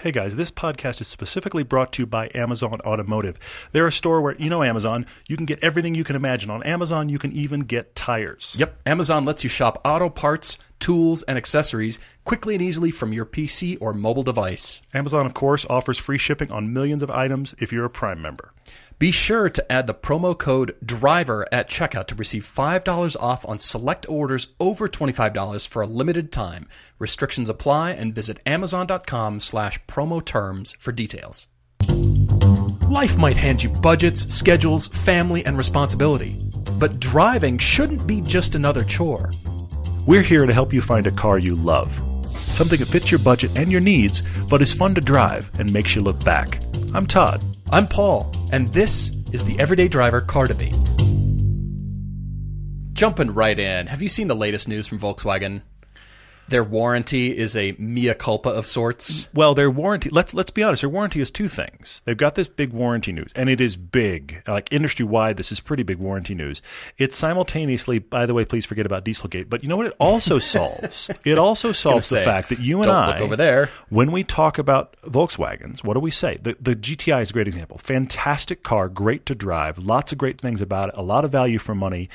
Hey guys, this podcast is specifically brought to you by Amazon Automotive. They're a store where, you know, Amazon, you can get everything you can imagine. On Amazon, you can even get tires. Yep, Amazon lets you shop auto parts, tools, and accessories quickly and easily from your PC or mobile device. Amazon, of course, offers free shipping on millions of items if you're a Prime member. Be sure to add the promo code DRIVER at checkout to receive $5 off on select orders over $25 for a limited time. Restrictions apply and visit amazon.com slash promo terms for details. Life might hand you budgets, schedules, family, and responsibility. But driving shouldn't be just another chore. We're here to help you find a car you love. Something that fits your budget and your needs, but is fun to drive and makes you look back. I'm Todd. I'm Paul, and this is the Everyday Driver Car Debate. Jumping right in, have you seen the latest news from Volkswagen? Their warranty is a mea culpa of sorts. Well, their warranty. Let's let's be honest. Their warranty is two things. They've got this big warranty news, and it is big. Like industry wide, this is pretty big warranty news. It's simultaneously. By the way, please forget about Dieselgate. But you know what? It also solves. It also solves the fact that you and I over there. When we talk about Volkswagens, what do we say? The the GTI is a great example. Fantastic car, great to drive, lots of great things about it, a lot of value for money.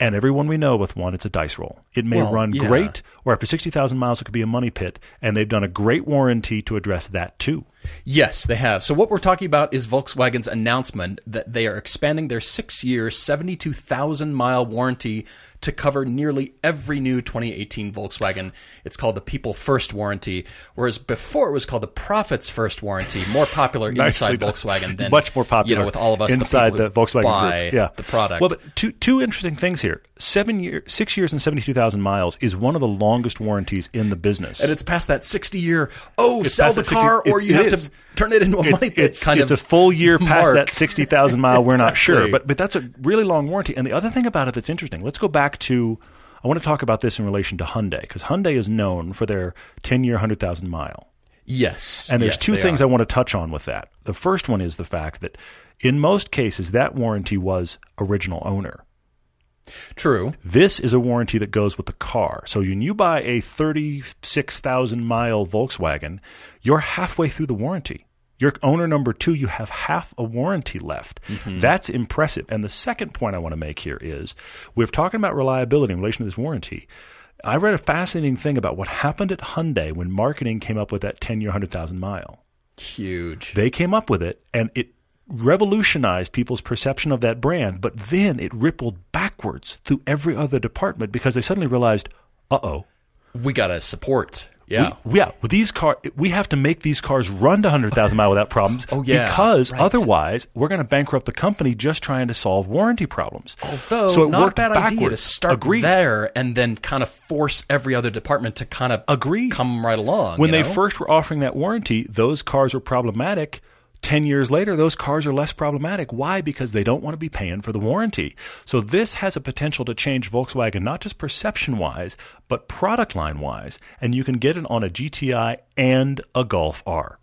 And everyone we know with one, it's a dice roll. It may Well, run yeah. great, or after 60,000 miles, it could be a money pit. And they've done a great warranty to address that too. Yes, they have. So, what we're talking about is Volkswagen's announcement that they are expanding their six year, 72,000 mile warranty to cover nearly every new 2018 Volkswagen. It's called the People First warranty, whereas before it was called the Profits First warranty, more popular inside done. Volkswagen than much more popular. You know, with all of us inside the, the, Volkswagen buy group. Yeah, the product. Well, but two two interesting things here. Seven year, six years and seventy two thousand miles is one of the longest warranties in the business. and it's past that 60 year, oh, It's sell the that 60 car or you have is. to turn it into a it's, money it's, kind it's of a full year past mark. that 60,000 mile. We're not sure. But, but that's a really long warranty. And the other thing about it that's interesting, let's go back to, I want to talk about this in relation to Hyundai, because Hyundai is known for their 10 year, 100,000 mile. Yes. And there's yes, two things are. I want to touch on with that. The first one is the fact that in most cases, that warranty was original owner. True. This is a warranty that goes with the car. So when you buy a 36,000 mile Volkswagen, you're halfway through the warranty. You're owner number two, you have half a warranty left. That's impressive. And the second point I want to make here is we're talking about reliability in relation to this warranty. I read a fascinating thing about what happened at Hyundai when marketing came up with that 10 year, 100,000 mile. Huge. They came up with it and it revolutionized people's perception of that brand, but then it rippled backwards through every other department because they suddenly realized, uh oh. we got to support. Yeah. Yeah, with these car, we have to make these cars run to 100,000 mile without problems. Oh, yeah, because right. otherwise we're going to bankrupt the company just trying to solve warranty problems. Although, so it not a worked bad idea to start Agreed. there and then kind of force every other department to kind of Agreed. come right along. When they know? first were offering that warranty, those cars were problematic. 10 years later, those cars are less problematic. Why? Because they don't want to be paying for the warranty. So this has a potential to change Volkswagen, not just perception wise, but product line wise. And you can get it on a GTI and a Golf R.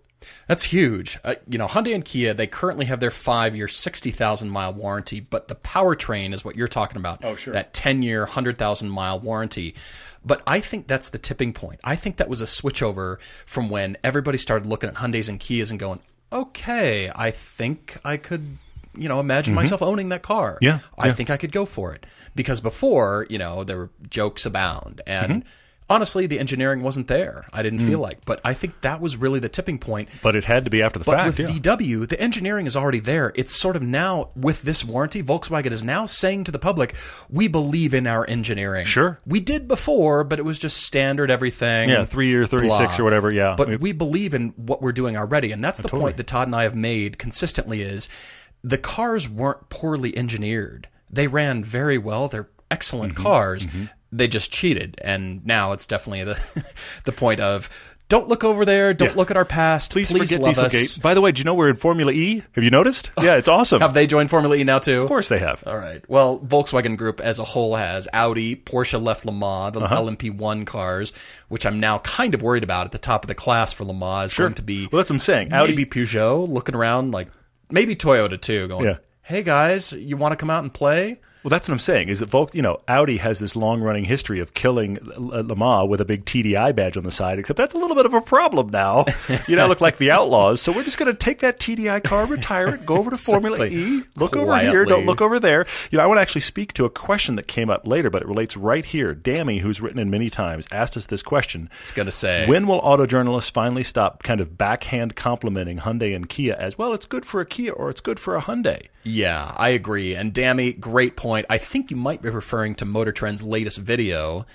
That's huge. Uh, you know, Hyundai and Kia, they currently have their five year, 60,000 mile warranty, but the powertrain is what you're talking about. Oh, sure. That 10 year, 100,000 mile warranty. But I think that's the tipping point. I think that was a switchover from when everybody started looking at Hyundais and Kias and going, okay, I think I could. You know, imagine myself owning that car. Mm-hmm. Yeah, I yeah. think I could go for it because before, you know, there were jokes abound, and Mm-hmm. Honestly, the engineering wasn't there. I didn't feel like, but I think that was really the tipping point. But it had to be after the But fact. with yeah. VW, the engineering is already there. It's sort of now with this warranty, Volkswagen is now saying to the public, "We believe in our engineering." Sure. we did before, but it was just standard everything. yeah, three year, 36 blah. or whatever. Yeah. But we believe in what we're doing already, and that's the totally. point that Todd and I have made consistently. Is the cars weren't poorly engineered; they ran very well. They're excellent Mm-hmm. cars. They just cheated, and now it's definitely the the point of. Don't look over there. Don't Yeah. look at our past. Please, Please, forget love us. By the way, do you know we're in Formula E? Have you noticed? Yeah, it's awesome. Have they joined Formula E now too? of course they have. All right. Well, Volkswagen Group as a whole has Audi, Porsche left Le Mans, the Uh-huh. LMP1 cars, which I'm now kind of worried about at the top of the class for Le Mans is going to be Well, that's what I'm saying. Audi, maybe Peugeot looking around like maybe Toyota too, going, Yeah. "Hey guys, you want to come out and play?" Well, that's what I'm saying. Is that Volk, you know, Audi has this long running history of killing L- Le with a big TDI badge on the side. Except that's a little bit of a problem now. you now look like the outlaws. So we're just going to take that TDI car, retire it, go over to Formula. E, look over here, don't look over there. You know, I want to actually speak to a question that came up later, but it relates right here. Dammy, who's written in many times, asked us this question. It's going to say. When will auto journalists finally stop kind of backhand complimenting Hyundai and Kia as well? It's good for a Kia or it's good for a Hyundai. Yeah, I agree. And Dammy, great point. I think you might be referring to Motor Trend's latest video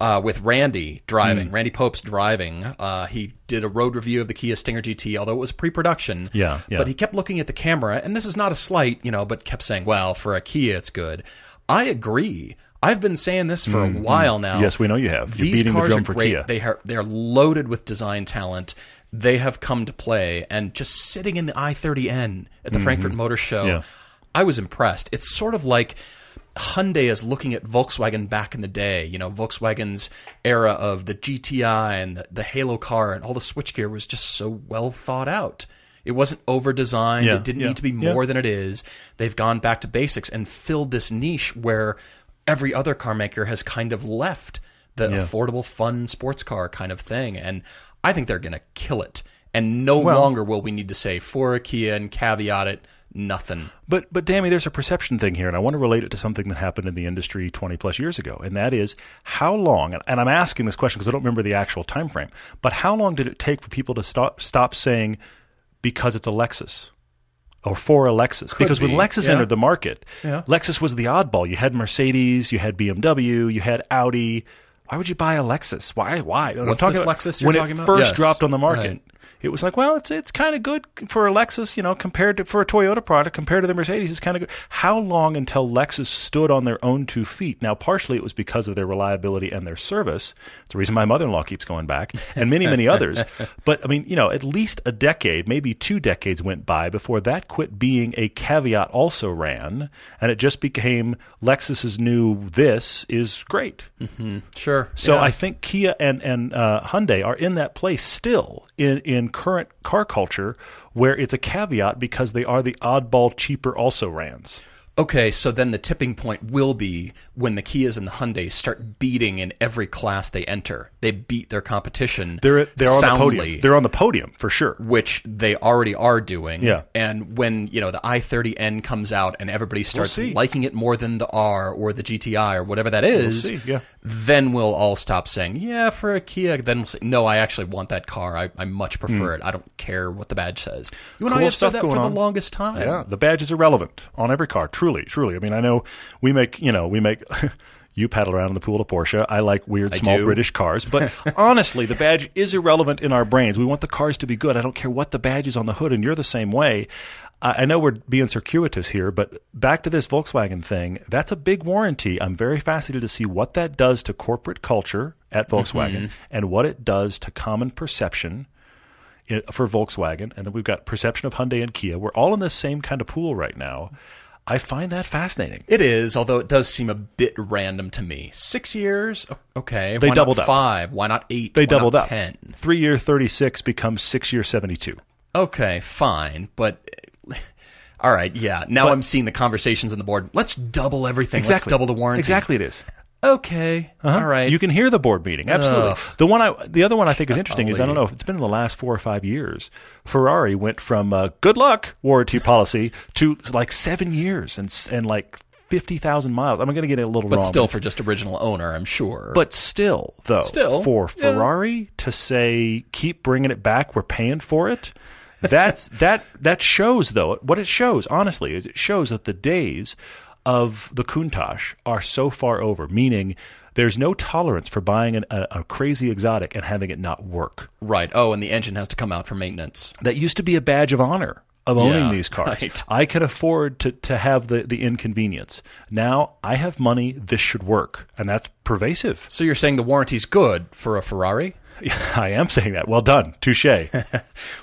uh, with Randy driving, Randy Pobst driving. Uh, he did a road review of the Kia Stinger GT, although it was pre-production. Yeah, yeah. But he kept looking at the camera, and this is not a slight, you know, but kept saying, "Well, for a Kia, it's good." I agree. I've been saying this for a while now. Yes, we know you have. You're These beating the cars drum are for great. Kia. They are they are loaded with design talent. They have come to play, and just sitting in the i30N at the Frankfurt Motor Show, Mm-hmm. Yeah. I was impressed. It's sort of like Hyundai is looking at Volkswagen back in the day. You know, Volkswagen's era of the GTI and the, the Halo car and all the switchgear was just so well thought out. It wasn't over designed. Yeah, it didn't yeah, need to be yeah. more than it is. They've gone back to basics and filled this niche where every other car maker has kind of left the affordable, fun sports car kind of thing. And I think they're going to kill it. And no longer will we need to say for a Kia and caveat it, nothing. But but Dammy, there's a perception thing here, and I want to relate it to something that happened in the industry 20 plus years ago, and that is how long. And, I'm asking this question because I don't remember the actual time frame. But how long did it take for people to stop stop saying because it's a Lexus? Or for a Lexus, because when Lexus yeah. entered the market, Yeah. Lexus was the oddball. You had Mercedes, you had BMW, you had Audi. Why would you buy a Lexus? Why? Why? And I'm What's talking this about- Lexus you're when talking it about? first Yes. dropped on the market, Right. It was like, well, it's it's kind of good for a Lexus, you know, compared to for a Toyota product compared to the Mercedes. It's kind of good. How long until Lexus stood on their own two feet? Now, partially it was because of their reliability and their service. It's the reason my mother-in-law keeps going back, and many many others. But I mean, you know, at least a decade, maybe two decades went by before that quit being a caveat. Also ran, and it just became Lexus's new. This is great. Sure. So yeah. I think Kia and and uh, Hyundai are in that place still in in current car culture where it's a caveat because they are the oddball cheaper also rans. Okay, so then the tipping point will be when the Kias and the Hyundais start beating in every class they enter. They beat their competition. They're they're on the podium. They're on the podium for sure. which they already are doing. Yeah. And when, you know, the i30N comes out and everybody starts see. liking it more than the R or the GTI or whatever that is, see, yeah. then we'll all stop saying, yeah, for a Kia. Then we'll say, no, I actually want that car. I, I much prefer it. I don't care what the badge says. You and I Hmm. Have said that for going the longest time. Yeah, the badge is irrelevant on every car. Truly, truly. I mean, I know we make you know we make. You paddle around in the pool of Porsche. I like weird small do. British cars, but honestly, the badge is irrelevant in our brains. We want the cars to be good. I don't care what the badge is on the hood, and you're the same way. I I know we're being circuitous here, but back to this Volkswagen thing. That's a big warranty. I'm very fascinated to see what that does to corporate culture at mm-hmm. Volkswagen and what it does to common perception eh, for Volkswagen, and then we've got perception of Hyundai and Kia. We're all in the same kind of pool right now. I find that fascinating. It is, although it does seem a bit random to me. Six years, okay. They Why doubled not up. five? Why not eight? They Why doubled not up. Ten. Three year 36 becomes six year 72. Okay, fine, but all right, yeah. Now I'm seeing the conversations on the board. Let's double everything. Let's double the warranty. Exactly, it is. Okay. All right. You can hear the board meeting. Absolutely. Ugh. The one I, the other one I think is interesting is I don't know if it's been in the last four or five years. Ferrari went from uh, good luck warranty policy to like seven years and and like fifty thousand miles. I'm going to get it a little but wrong. still, for just original owner, I'm sure. But still, though, Still, for yeah. Ferrari to say keep bringing it back, we're paying for it. That's that that shows though what it shows honestly is it shows that the days of the Countach are so far over. Meaning, there's no tolerance for buying an, a, a crazy exotic and having it not work. right. Oh, and the engine has to come out for maintenance. That used to be a badge of honor of owning Yeah, these cars. right. I can afford to, to have the, the inconvenience. Now I have money, this should work. And that's pervasive. So you're saying the warranty's good for a Ferrari? I am saying that. Well done. Touche.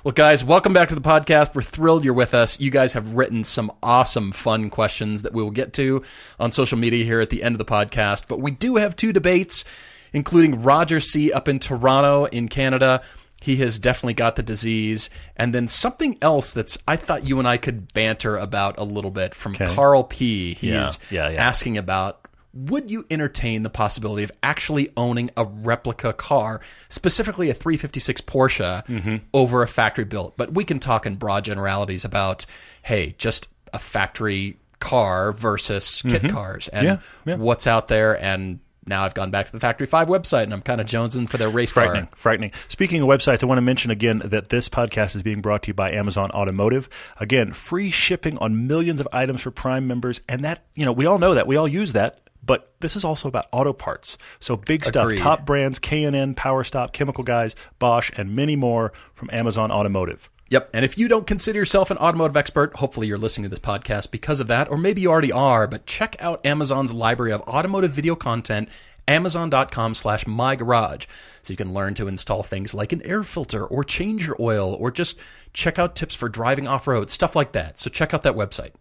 Well, guys, welcome back to the podcast. We're thrilled you're with us. You guys have written some awesome, fun questions that we will get to on social media here at the end of the podcast. But we do have two debates, including Roger C. up in Toronto, in Canada. He has definitely got the disease. And then something else that's I thought you and I could banter about a little bit from Carl P. He's Yeah, yeah, yeah. asking about would you entertain the possibility of actually owning a replica car, specifically a 356 Porsche, Mm-hmm. over a factory built? But we can talk in broad generalities about, hey, just a factory car versus kit cars and Mm-hmm. Yeah, yeah. what's out there. And now I've gone back to the Factory 5 website and I'm kind of jonesing for their race Frightening, car. frightening. Speaking of websites, I want to mention again that this podcast is being brought to you by Amazon Automotive. Again, free shipping on millions of items for Prime members, and that you know we all know that we all use that. But this is also about auto parts. So big stuff, Agreed. top brands, K&N, PowerStop, Chemical Guys, Bosch, and many more from Amazon Automotive. Yep. And if you don't consider yourself an automotive expert, hopefully you're listening to this podcast because of that, or maybe you already are, but check out Amazon's library of automotive video content, amazon.com slash my garage. So you can learn to install things like an air filter or change your oil or just check out tips for driving off road, stuff like that. So check out that website.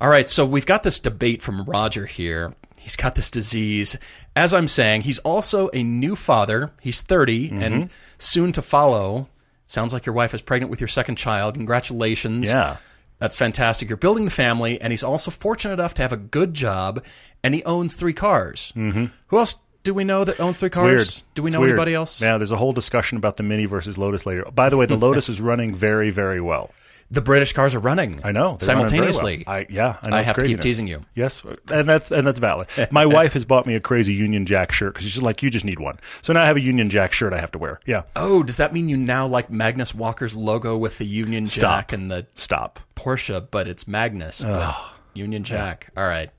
All right, so we've got this debate from Roger here. He's got this disease. As I'm saying, he's also a new father. He's 30 and soon to follow. Sounds like your wife is pregnant with your second child. Congratulations. Yeah. That's fantastic. You're building the family, and he's also fortunate enough to have a good job, and he owns three cars. Mm-hmm. Who else do we know that owns three cars? Weird. Do we know anybody else? Yeah, there's a whole discussion about the Mini versus Lotus later. By the way, the Lotus is running very, very well. The British cars are running. I know running well. simultaneously. I yeah, I, know I have to keep teasing you. Yes, and that's and that's valid. My wife has bought me a crazy Union Jack shirt because she's like, you just need one. So now I have a Union Jack shirt I have to wear. Yeah, Oh, does that mean you now like Magnus Walker's logo with the Union Stop. Jack and the stop. Porsche, but it's Magnus, but Union Jack. All right.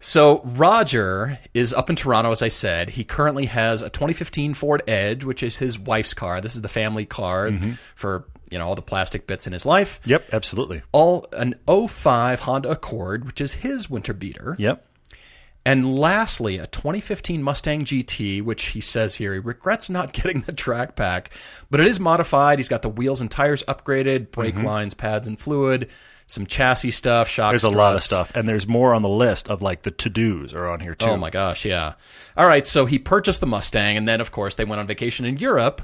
So Roger is up in Toronto, as I said. He currently has a 2015 Ford Edge, which is his wife's car. This is the family car mm-hmm. for you know all the plastic bits in his life. Yep, absolutely. All an 05 Honda Accord, which is his winter beater. Yep. And lastly, a 2015 Mustang GT, which he says here he regrets not getting the track pack, but it is modified. He's got the wheels and tires upgraded, brake mm-hmm. lines, pads, and fluid, some chassis stuff, shock There's a lot of stuff, and there's more on the list of like the to dos are on here too. Oh my gosh, yeah. All right, so he purchased the Mustang, and then of course they went on vacation in Europe,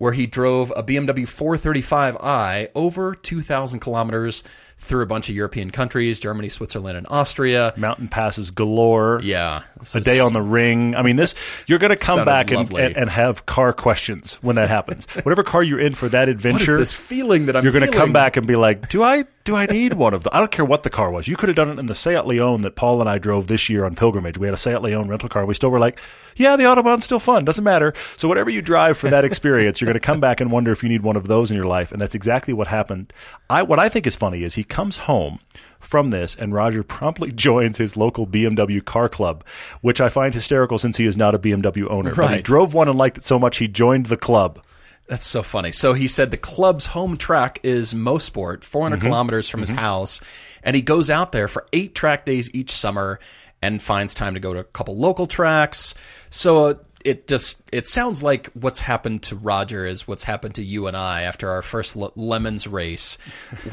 where he drove a BMW 435i over 2,000 kilometers through a bunch of European countries: Germany, Switzerland, and Austria. Mountain passes galore. Yeah, A day on the ring. I mean, this you're going to come back and, and, and have car questions when that happens. Whatever car you're in for that adventure, this feeling that I'm? you're going to come back and be like, "Do I do I need one of them?" I don't care what the car was. You could have done it in the Seat Leon that Paul and I drove this year on pilgrimage. We had a Seat Leon rental car. We still were like, "Yeah, the autobahn's still fun. Doesn't matter." So whatever you drive for that experience, you're going to come back and wonder if you need one of those in your life, and that's exactly what happened. I what I think is funny is he comes home from this, and Roger promptly joins his local BMW car club, which I find hysterical since he is not a BMW owner. But he drove one and liked it so much he joined the club. That's so funny. So he said the club's home track is Mosport, 400 Mm-hmm. kilometers from his house, and he goes out there for eight track days each summer and finds time to go to a couple local tracks. So uh, it just it sounds like what's happened to Roger is what's happened to you and I after our first Le- lemons race.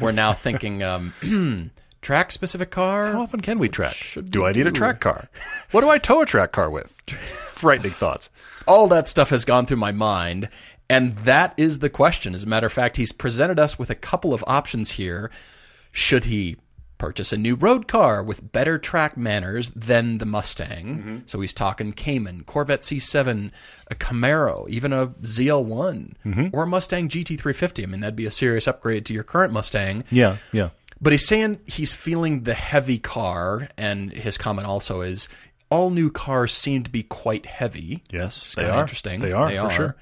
We're now thinking um, track specific car. How often can we track? should do we I need a track car? What do I tow a track car with? Frightening thoughts. all that stuff has gone through my mind. And that is the question. As a matter of fact, he's presented us with a couple of options here. Should he purchase a new road car with better track manners than the Mustang? Mm-hmm. So he's talking Cayman, Corvette C7, a Camaro, even a ZL1, mm-hmm. or a Mustang GT350. I mean, that'd be a serious upgrade to your current Mustang. Yeah, yeah. But he's saying he's feeling the heavy car, and his comment also is all new cars seem to be quite heavy. Yes, they are. Interesting. They are, for sure.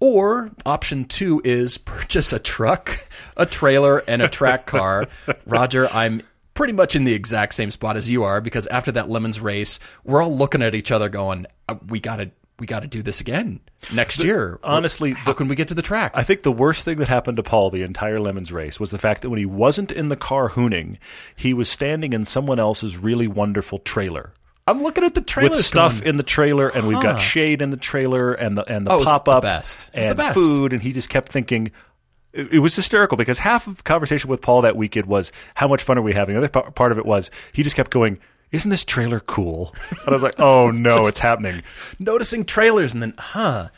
Or option two is purchase a truck, a trailer, and a track car. Roger, I'm pretty much in the exact same spot as you are because after that lemons race, we're all looking at each other going, "Uh, "We gotta, we gotta do this again next year." honestly, how can we get to the track? I think the worst thing that happened to Paul the entire Lemons race was the fact that when he wasn't in the car hooning, he was standing in someone else's really wonderful trailer. I'm looking at the trailer with stuff going, in the trailer, and we've got shade in the trailer, and the and the Oh, it was the pop up, best. It the and food, and he just kept thinking. It it was hysterical because half of the conversation with Paul that weekend was how much fun are we having. The other pa- part of it was he just kept going, "Isn't this trailer cool?" And I was like, "Oh no, it's happening." noticing trailers and then, huh?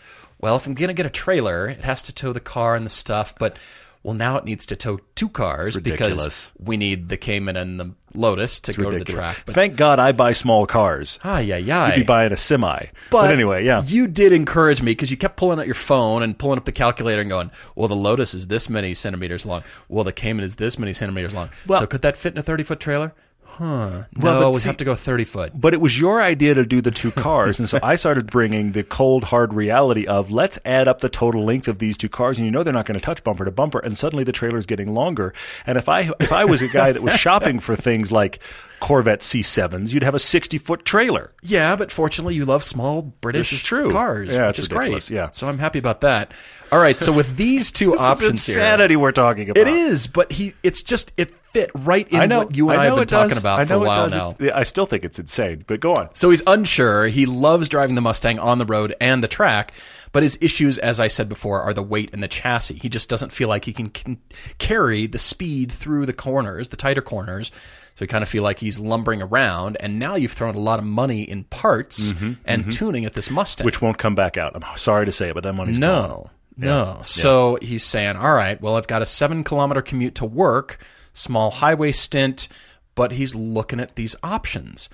well, if I'm going to get a trailer, it has to tow the car and the stuff, but well, now it needs to tow two cars because we need the Cayman and the Lotus to go to the track. But Thank God I buy small cars. ah, yeah, yeah. You'd be buying a semi. But, anyway, yeah. You did encourage me because you kept pulling out your phone and pulling up the calculator and going, well, the Lotus is this many centimeters long. Well, the Cayman is this many centimeters long. Well- so could that fit in a 30 foot trailer? Huh. Well, no, but we see- have to go 30 foot. But it was your idea to do the two cars, and so I started bringing the cold, hard reality of let's add up the total length of these two cars, and you know they're not going to touch bumper to bumper, and suddenly the trailer's getting longer. And if I if I was a guy that was shopping for things like Corvette C7s, you'd have a sixty foot trailer. Yeah, but fortunately, you love small British This is true. cars, Yeah, which it's is ridiculous, great. yeah. So I'm happy about that. All right, so with these two This options is here, insanity we're talking about. it is, but he, it's just it fit right in I know. what you and I, I have been it does. talking about I for a while now. It's- I still think it's insane, but go on. So he's unsure. He loves driving the Mustang on the road and the track, but his issues, as I said before, are the weight and the chassis. He just doesn't feel like he can, can carry the speed through the corners, the tighter corners. So you kind of feel like he's lumbering around. And now you've thrown a lot of money in parts mm-hmm, and mm-hmm. tuning at this Mustang. Which won't come back out. I'm sorry to say it, but that money's no, gone. no. So he's saying, all right, well, I've got a seven kilometer commute to work, small highway stint, but he's looking at these options.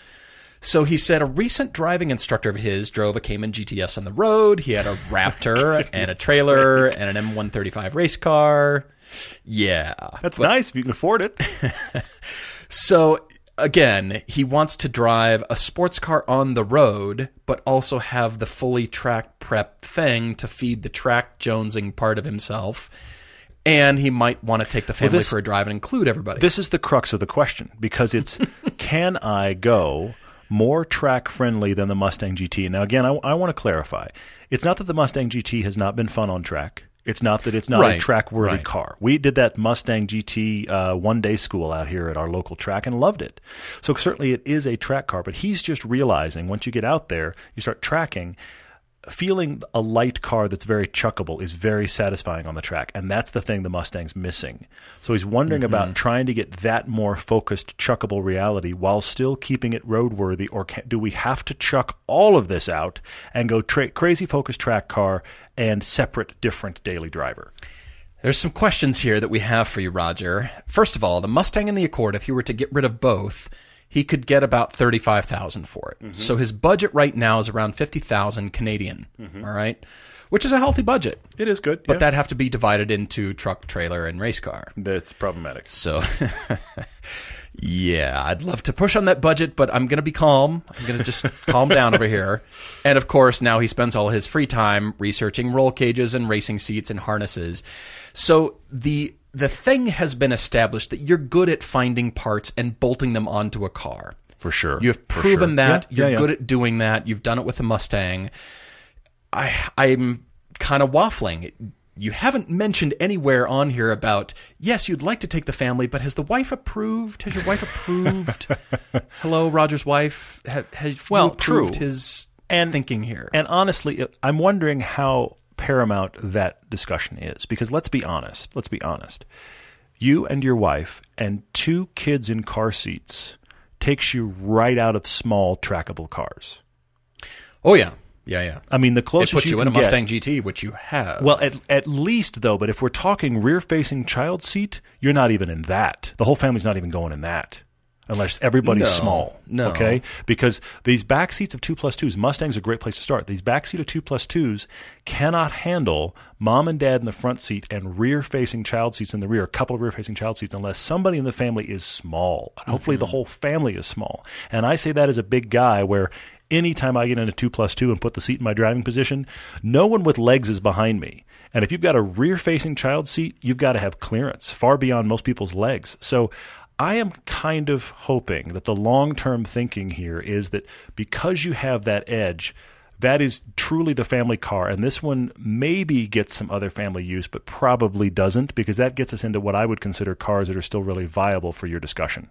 So he said a recent driving instructor of his drove a Cayman GTS on the road. He had a Raptor and a trailer and an M135 race car. Yeah. That's nice if you can afford it. So again, he wants to drive a sports car on the road, but also have the fully track prep thing to feed the track jonesing part of himself. And he might want to take the family this- for a drive and include everybody. This is the crux of the question because it's can I go more track friendly than the Mustang GT? Now, again, I, I want to clarify. It's not that the Mustang GT has not been fun on track. It's not that it's not a track worthy right. car. We did that Mustang GT uh, one day school out here at our local track and loved it. So certainly it is a track car, but he's just realizing once you get out there, you start tracking, feeling a light car that's very chuckable is very satisfying on the track and that's the thing the mustang's missing. So he's wondering mm-hmm. about trying to get that more focused chuckable reality while still keeping it roadworthy or can, do we have to chuck all of this out and go tra- crazy focused track car and separate different daily driver? There's some questions here that we have for you, Roger. First of all, the Mustang and the Accord, if you were to get rid of both, he could get about thirty-five thousand for it. Mm-hmm. So his budget right now is around fifty thousand Canadian. Mm-hmm. all right, which is a healthy budget. it is good But that'd have to be divided into truck, trailer, and race car. that's problematic So, yeah, I'd love to push on that budget, but I'm going to be calm. I'm going to just calm down over here. And of course, now he spends all his free time researching roll cages and racing seats and harnesses. So the the thing has been established that you're good at finding parts and bolting them onto a car. for sure You have proven sure. that Yeah, you're yeah, yeah. good at doing that. You've done it with a Mustang. I I'm kind of waffling. You haven't mentioned anywhere on here about yes, you'd like to take the family, but has the wife approved? Has your wife approved? Hello, Roger's wife. Ha, has Well, approved true. his And- thinking here. And honestly, I'm wondering how paramount that discussion is because let's be honest. Let's be honest. You and your wife and two kids in car seats takes you right out of small trackable cars. oh yeah, yeah, yeah. I mean, the It closest puts you, in a can get- Mustang GT, which you have. Well, at, at least though, but if we're talking rear-facing child seat, you're not even in that. The whole family's not even going in that. Unless everybody's No, small, no. okay? Because these back seats of two plus twos, Mustang's a great place to start. These back seat of two plus twos cannot handle mom and dad in the front seat and rear-facing child seats in the rear, a couple of rear-facing child seats, unless somebody in the family is small. Hopefully, Mm-hmm. the whole family is small. And I say that as a big guy, where anytime I get in a two plus two and put the seat in my driving position, no one with legs is behind me. And if you've got a rear facing child seat, you've got to have clearance far beyond most people's legs. So I am kind of hoping that the long term thinking here is that because you have that edge, that is truly the family car. And this one maybe gets some other family use, but probably doesn't because that gets us into what I would consider cars that are still really viable for your discussion.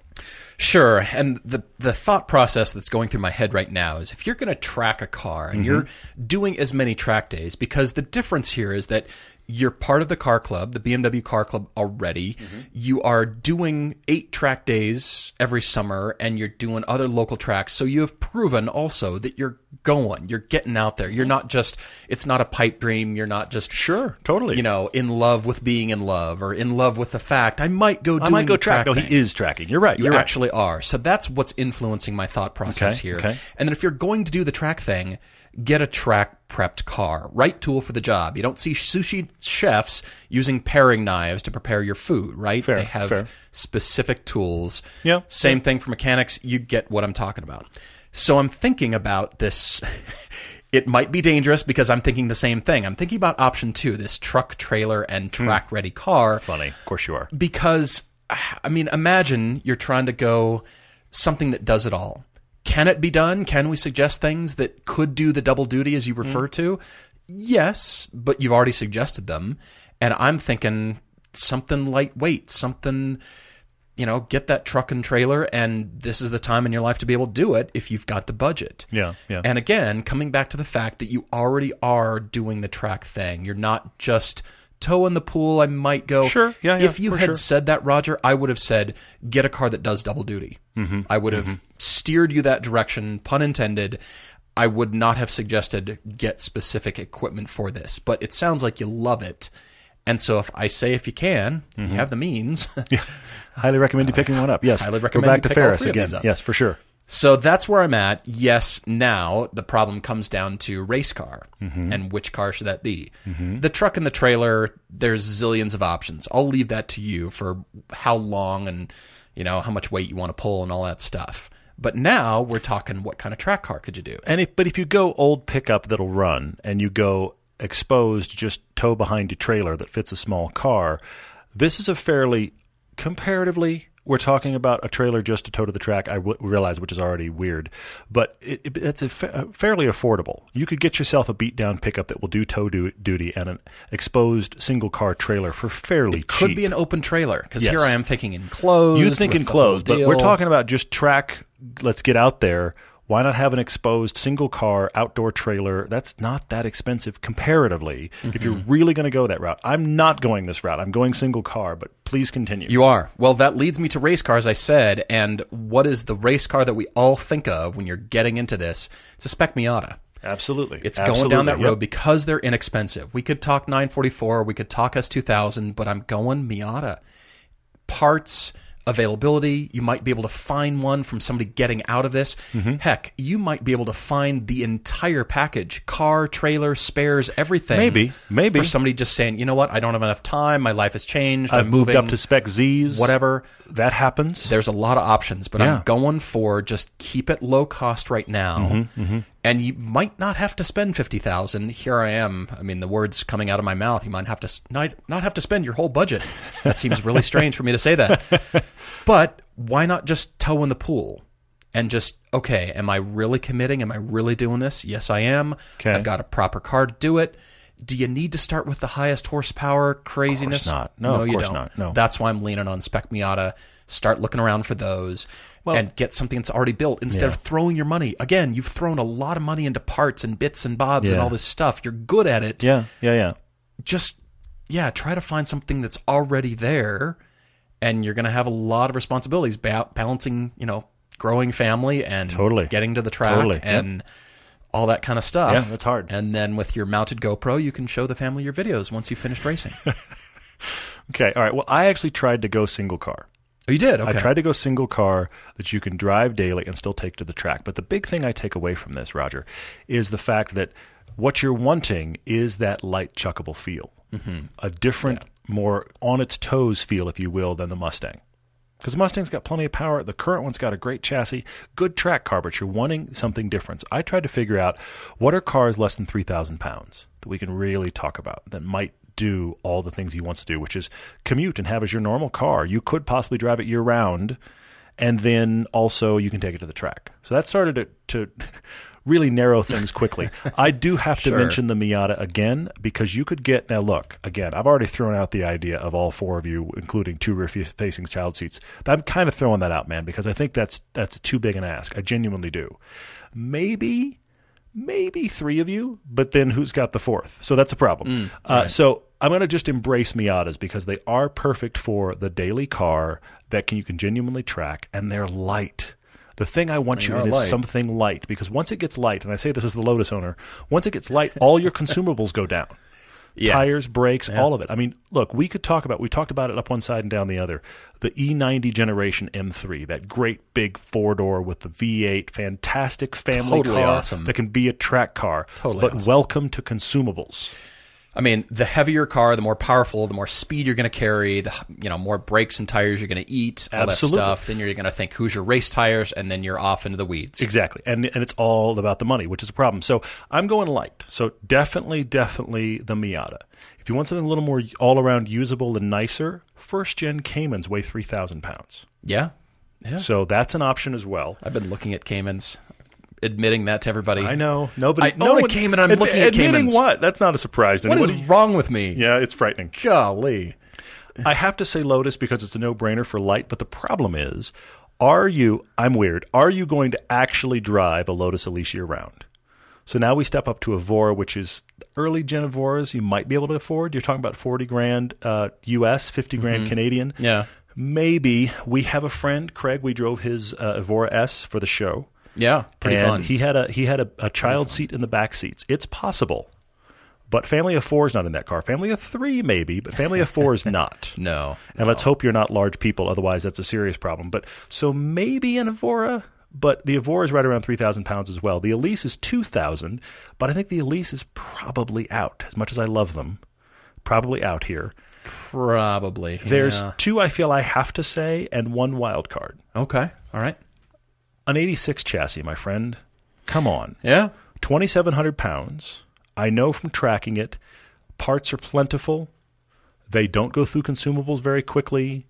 Sure, and the the thought process that's going through my head right now is if you're going to track a car and mm-hmm. you're doing as many track days, because the difference here is that you're part of the car club, the BMW car club already. Mm-hmm. You are doing eight track days every summer and you're doing other local tracks. So you have proven also that you're going, you're getting out there. You're mm-hmm. not just, it's not a pipe dream. You're not just, Sure, totally. you know, in love with being in love or in love with the fact I might go I might go track. No, he is tracking. You're right. You You're right. actually are. So that's what's influencing my thought process Okay, here. okay. And then if you're going to do the track thing, get a track prepped car. Right tool for the job. You don't see sushi chefs using paring knives to prepare your food, right? Fair, they have fair. specific tools. Yeah, Same thing for mechanics. You get what I'm talking about. So I'm thinking about this. It might be dangerous because I'm thinking the same thing. I'm thinking about option two, this truck, trailer, and Hmm. track ready car Funny. Of course you are. because I mean, imagine you're trying to go something that does it all. Can it be done? Can we suggest things that could do the double duty as you mm-hmm. refer to? Yes, but you've already suggested them, and I'm thinking something lightweight, something you know, get that truck and trailer, and this is the time in your life to be able to do it if you've got the budget. Yeah, yeah. And again, coming back to the fact that you already are doing the track thing. You're not just toe in the pool. I might go. Sure. Yeah, yeah, If you had sure. said that, Roger, I would have said, get a car that does double duty. Mm-hmm. I would have steered you that direction, pun intended. I would not have suggested get specific equipment for this, but it sounds like you love it. And so if I say if you can, Mm-hmm. you have the means. Highly recommend you picking one up. Yes. highly Go recommend back you to pick all Ferris three again. Yes, for sure. So that's where I'm at. Yes, now the problem comes down to race car Mm-hmm. and which car should that be? The truck and the trailer, there's zillions of options. I'll leave that to you for how long and you know how much weight you want to pull and all that stuff. But now we're talking what kind of track car could you do? And if but if you go old pickup that'll run and you go exposed just tow behind a trailer that fits a small car, this is a fairly comparatively we're talking about a trailer just to tow to the track. I w- realize, which is already weird, but it, it, it's a fa- fairly affordable. You could get yourself a beat down pickup that will do tow du- duty and an exposed single car trailer for fairly cheap. Could cheap. be an open trailer because Yes. here I am thinking enclosed. You think enclosed, but we're talking about just track. Let's get out there. Why not have an exposed single car outdoor trailer? That's not that expensive comparatively. If you're Mm-hmm. really going to go that route, I'm not going this route. I'm going single car, but please continue. You are. Well, that leads me to race cars, I said. And what is the race car that we all think of when you're getting into this? It's a Spec Miata. Absolutely, It's Absolutely. going down that Yep. road because they're inexpensive. We could talk 944, we could talk S2000, but I'm going Miata. Parts, availability, you might be able to find one from somebody getting out of this. Mm-hmm. Heck, you might be able to find the entire package car, trailer, spares, everything. Maybe, maybe. For somebody just saying, you know what, I don't have enough time, my life has changed, I've I'm moved moving, up to Spec Z's. whatever. that happens. There's a lot of options, but Yeah. I'm going for just keep it low cost right now. Mm-hmm, And you might not have to spend fifty thousand. Here I am. I mean, the words coming out of my mouth. You might have to not not have to spend your whole budget. That seems really strange for me to say that. But why not just toe in the pool and just okay? Am I really committing? Am I really doing this? Yes, I am. Okay. I've got a proper car to do it. Do you need to start with the highest horsepower craziness? not. No, of you course don't. not. No. That's why I'm leaning on Spec Miata. Start looking around for those and get something that's already built instead of throwing your money. Again, you've thrown a lot of money into parts and bits and bobs and all this stuff. You're good at it. yeah, yeah, yeah. Just, yeah, try to find something that's already there and you're going to have a lot of responsibilities ba- balancing, you know, growing family and Totally. getting to the track Totally. Yep. and all that kind of stuff. Yeah, that's hard. And then with your mounted GoPro, you can show the family your videos once you finished racing. Okay, all right. Well, I actually tried to go single car. Oh, you did? Okay. I tried to go single car that you can drive daily and still take to the track. But the big thing I take away from this, Roger, is the fact that what you're wanting is that light, chuckable feel, mm-hmm. a different, more on its toes feel, if you will, than the Mustang. Because the Mustang's got plenty of power. The current one's got a great chassis, good track car, but you're wanting something different. So I tried to figure out what are cars less than 3,000 pounds that we can really talk about that might do all the things he wants to do, which is commute and have as your normal car. You could possibly drive it year round, and then also you can take it to the track. So that started to, to really narrow things quickly. I do have to Sure. mention the Miata again because you could get now. Look again. I've already thrown out the idea of all four of you, including two rear-facing child seats. I'm kind of throwing that out, man, because I think that's that's too big an ask. I genuinely do. Maybe maybe three of you, but then who's got the fourth? So that's a problem. uh, So I'm going to just embrace Miatas because they are perfect for the daily car that can you can genuinely track, and they're light. The thing I want They you in light. is something light because once it gets light, and I say this as the Lotus owner, once it gets light, all your consumables go down. Yeah. Tires, brakes, all of it. I mean, look, we could talk about. We talked about it up one side and down the other. The E90 generation M3, that great big four door with the V8, fantastic family Totally car awesome. that can be a track car. Totally but awesome. welcome to consumables. I mean, the heavier car, the more powerful, the more speed you're going to carry, the you know more brakes and tires you're going to eat, all Absolutely. that stuff. Then you're going to think, who's your race tires, and then you're off into the weeds. Exactly. And and it's all about the money, which is a problem. So I'm going light. So definitely, definitely the Miata. If you want something a little more all around usable and nicer, first gen Caymans weigh 3,000 pounds. Yeah, yeah. So that's an option as well. I've been looking at Caymans, admitting that to everybody. I know. Nobody. I no own a one- Cayman, I'm ad- looking at admitting Caymans. what? That's not a surprise to What is anybody. wrong with me? Yeah, it's frightening. Golly. I have to say Lotus because it's a no-brainer for light, but the problem is, are you? I'm weird. Are you going to actually drive a Lotus Elise year round? So now we step up to Evora, which is early gen Evoras you might be able to afford. You're talking about 40 grand uh, US, 50 grand Canadian. Yeah. Maybe we have a friend, Craig. We drove his uh, Evora S for the show. Yeah. Pretty and fun. He had a he had a, a child seat in the back seats. It's possible, but family of four is not in that car. Family of three maybe, but family of four is not. no. And let's hope you're not large people, otherwise that's a serious problem. But so maybe an Evora. but the Evora is right around three thousand pounds as well. The Elise is two thousand, but I think the Elise is probably out. As much as I love them, probably out here. Probably. There's Yeah. two I feel I have to say, and one wild card. Okay. All right. An '86 chassis, my friend. Come on. Yeah. 2,700 pounds. I know from tracking it, parts are plentiful. They don't go through consumables very quickly.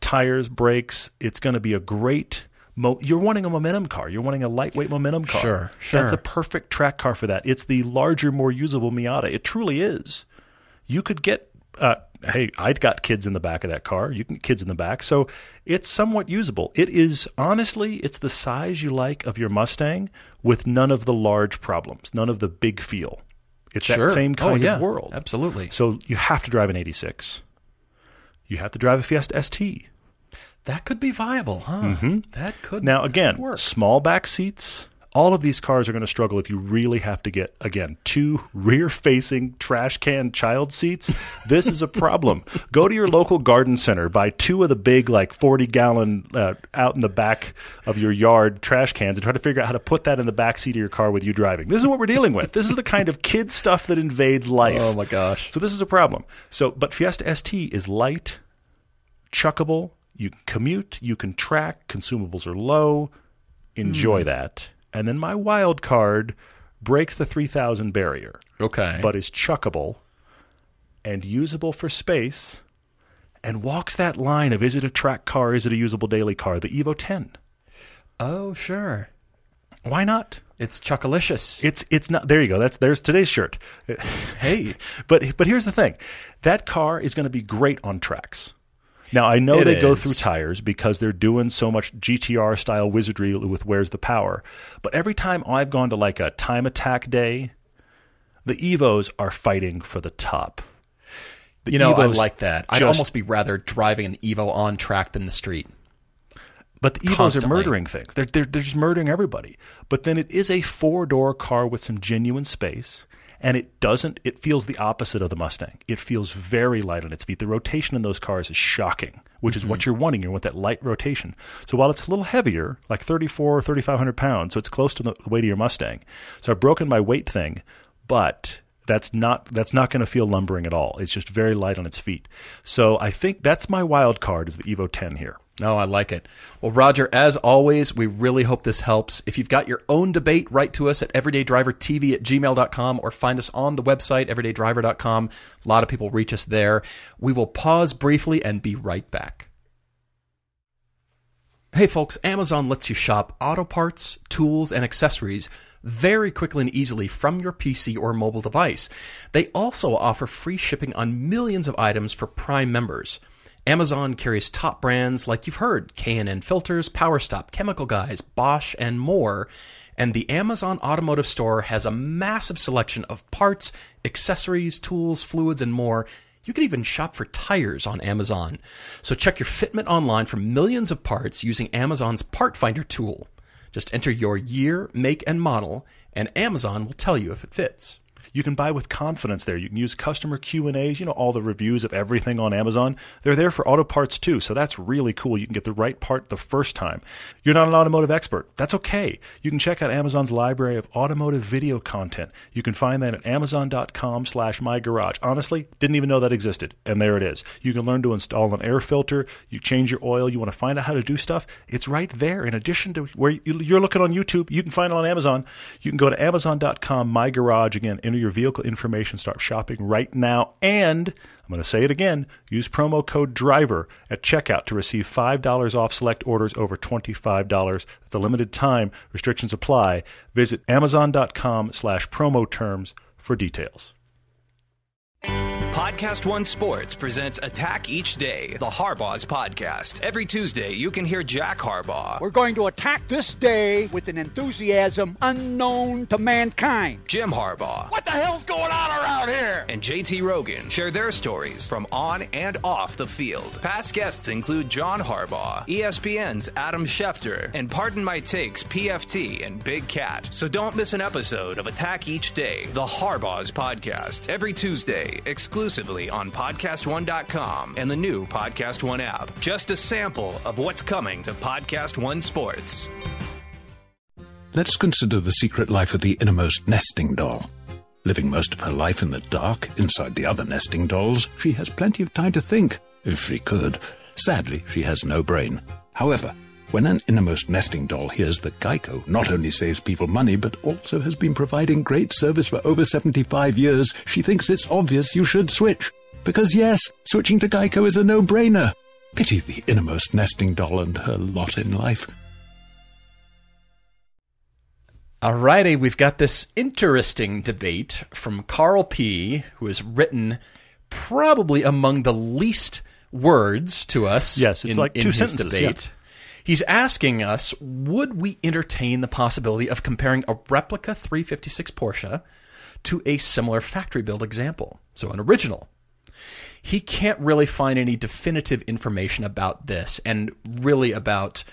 Tires, brakes. It's going to be a great. Mo- you're wanting a momentum car. You're wanting a lightweight momentum car. Sure, sure. That's a perfect track car for that. It's the larger, more usable Miata. It truly is. You could get. Uh, hey, I'd got kids in the back of that car. You can get kids in the back, so it's somewhat usable. It is honestly, it's the size you like of your Mustang with none of the large problems, none of the big feel. It's Sure. that same kind oh, yeah. of world. Absolutely. So you have to drive an '86. You have to drive a Fiesta ST. That could be viable, huh? That could Mm-hmm. Now, again, work. small back seats. All of these cars are going to struggle if you really have to get, again, two rear facing trash can child seats. This is a problem. Go to your local garden center, buy two of the big, like 40 gallon, uh, out in the back of your yard trash cans, and try to figure out how to put that in the back seat of your car with you driving. This is what we're dealing with. This is the kind of kid stuff that invades life. Oh my gosh. So this is a problem. So, but Fiesta ST is light, chuckable. You can commute, you can track. Consumables are low. Enjoy that. And then my wild card breaks the 3000 barrier, Okay. but is chuckable and usable for space, and walks that line of is it a track car, is it a usable daily car? The Evo 10. oh, sure. Why not? It's Chuckalicious. It's it's not. There you go. That's there's today's shirt. hey. But but here's the thing, that car is going to be great on tracks. Now I know It they go through tires because they're doing so much GTR style wizardry with where's the power. But every time I've gone to like a time attack day, the Evos are fighting for the top. The You know, I like that. I'd almost be rather driving an Evo on track than the street. But the Evos Constantly. are murdering things. They're, they're, they're just murdering everybody. But then it is a four door car with some genuine space. And it doesn't, it feels the opposite of the Mustang. It feels very light on its feet. The rotation in those cars is shocking, which is what mm-hmm. you're wanting. You want that light rotation. So while it's a little heavier, like 34 or 3,500 pounds, so it's close to the weight of your Mustang. So I've broken my weight thing, but that's not that's not going to feel lumbering at all. It's just very light on its feet. So I think that's my wild card is the Evo 10 here. No, I like it. Well, Roger, as always, we really hope this helps. If you've got your own debate, write to us at everydaydrivertv at gmail.com or find us on the website, everydaydriver.com. A lot of people reach us there. We will pause briefly and be right back. Hey folks, Amazon lets you shop auto parts, tools, and accessories very quickly and easily from your PC or mobile device. They also offer free shipping on millions of items for Prime members. Amazon carries top brands like you've heard, K&N Filters, PowerStop, Chemical Guys, Bosch, and more. And the Amazon Automotive Store has a massive selection of parts, accessories, tools, fluids, and more. You can even shop for tires on Amazon. So check your fitment online for millions of parts using Amazon's Part Finder tool. Just enter your year, make, and model, and Amazon will tell you if it fits. You can buy with confidence there. You can use customer Q&As, you know, all the reviews of everything on Amazon. They're there for auto parts too, so that's really cool. You can get the right part the first time. You're not an automotive expert. That's okay. You can check out Amazon's library of automotive video content. You can find that at amazon.com slash mygarage. Honestly, didn't even know that existed, and there it is. You can learn to install an air filter. You change your oil. You want to find out how to do stuff. It's right there. In addition to where you're looking on YouTube, you can find it on Amazon. You can go to amazon.com, mygarage, again, enter your vehicle information, start shopping right now. And I'm going to say it again use promo code DRIVER at checkout to receive $5 off select orders over $25. At the limited time, restrictions apply. Visit amazon.com slash promo terms for details. Podcast One Sports presents Attack Each Day, the Harbaugh's podcast. Every Tuesday, you can hear Jack Harbaugh, We're going to attack this day with an enthusiasm unknown to mankind. Jim Harbaugh, What the hell's going on around here? and JT Rogan share their stories from on and off the field. Past guests include John Harbaugh, ESPN's Adam Schefter, and Pardon My Takes PFT and Big Cat. So don't miss an episode of Attack Each Day, the Harbaugh's podcast, every Tuesday, exclusively on PodcastOne.com and the new Podcast One app. Just a sample of what's coming to Podcast One Sports. Let's consider the secret life of the innermost nesting doll. Living most of her life in the dark, inside the other nesting dolls, she has plenty of time to think, if she could. Sadly, she has no brain. However, when an innermost nesting doll hears that Geico not only saves people money, but also has been providing great service for over 75 years, she thinks it's obvious you should switch. Because yes, switching to Geico is a no-brainer. Pity the innermost nesting doll and her lot in life. Alrighty, we've got this interesting debate from Carl P., who has written probably among the least words to us. Yes, it's in, like in two his sentences, debate. He's asking us, would we entertain the possibility of comparing a replica 356 Porsche to a similar factory build example? So an original. He can't really find any definitive information about this and really about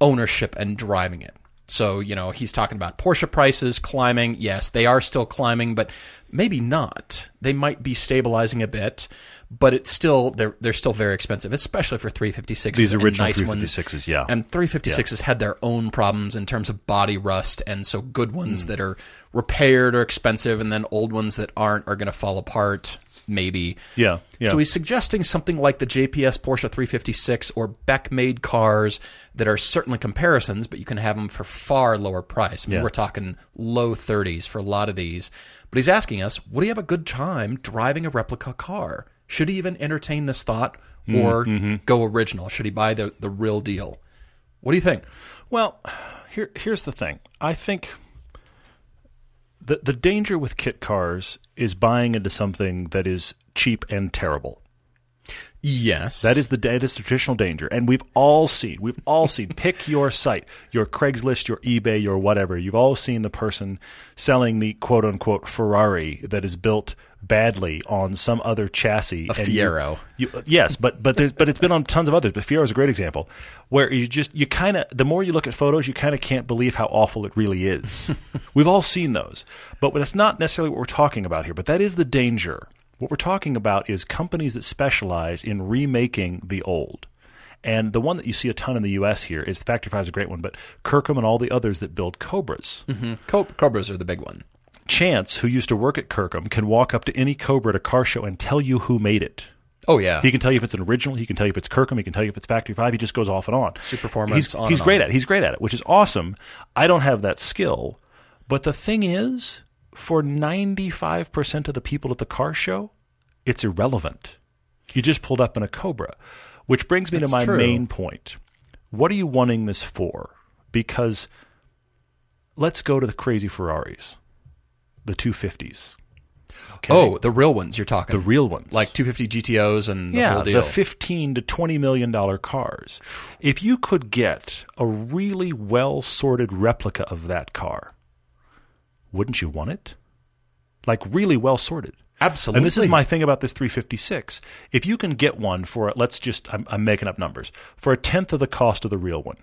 ownership and driving it. So, you know, he's talking about Porsche prices climbing. Yes, they are still climbing, but maybe not. They might be stabilizing a bit, but it's still they're they're still very expensive, especially for 356s. These original nice ones. 356s, yeah. And 356s had their own problems in terms of body rust, and so good ones Hmm. that are repaired are expensive, and then old ones that aren't are going to fall apart. Maybe. Yeah, yeah. So he's suggesting something like the JPS Porsche 356 or Beck made cars that are certainly comparisons, but you can have them for far lower price. I mean, Yeah. we're talking low 30s for a lot of these. But he's asking us, would he have a good time driving a replica car? Should he even entertain this thought mm-hmm, or mm-hmm. go original? Should he buy the, the real deal? What do you think? Well, here here's the thing. I think the the danger with kit cars is buying into something that is cheap and terrible. Yes. That is the that is the traditional danger, and we've all seen we've all seen. pick your site, your Craigslist, your eBay, your whatever. You've all seen the person selling the quote unquote Ferrari that is built badly on some other chassis. A and you- Fiero. You, yes, but but there's but it's been on tons of others. But Fiero is a great example where you just you kind of the more you look at photos, you kind of can't believe how awful it really is. We've all seen those, but that's not necessarily what we're talking about here. But that is the danger. What we're talking about is companies that specialize in remaking the old. And the one that you see a ton in the U.S. here is Factory Five is a great one, but Kirkham and all the others that build Cobras. Mm-hmm. Co- Cobras are the big one. Chance, who used to work at Kirkham, can walk up to any Cobra at a car show and tell you who made it. Oh, yeah. He can tell you if it's an original. He can tell you if it's Kirkham. He can tell you if it's Factory Five. He just goes off and on. Superformance, He's, on he's and great on. at it. He's great at it, which is awesome. I don't have that skill, but the thing is, for ninety five percent of the people at the car show, it's irrelevant. You just pulled up in a Cobra, which brings me That's to my true. main point. What are you wanting this for? Because let's go to the crazy Ferraris, the two fifties. Okay? Oh, the real ones you're talking. the real ones, like 250 GTOs and the yeah, the fifteen to twenty million dollar cars. If you could get a really well sorted replica of that car, wouldn't you want it? Like really well sorted. Absolutely. And this is my thing about this 356. If you can get one for, let's just, I'm, I'm making up numbers, for a tenth of the cost of the real one,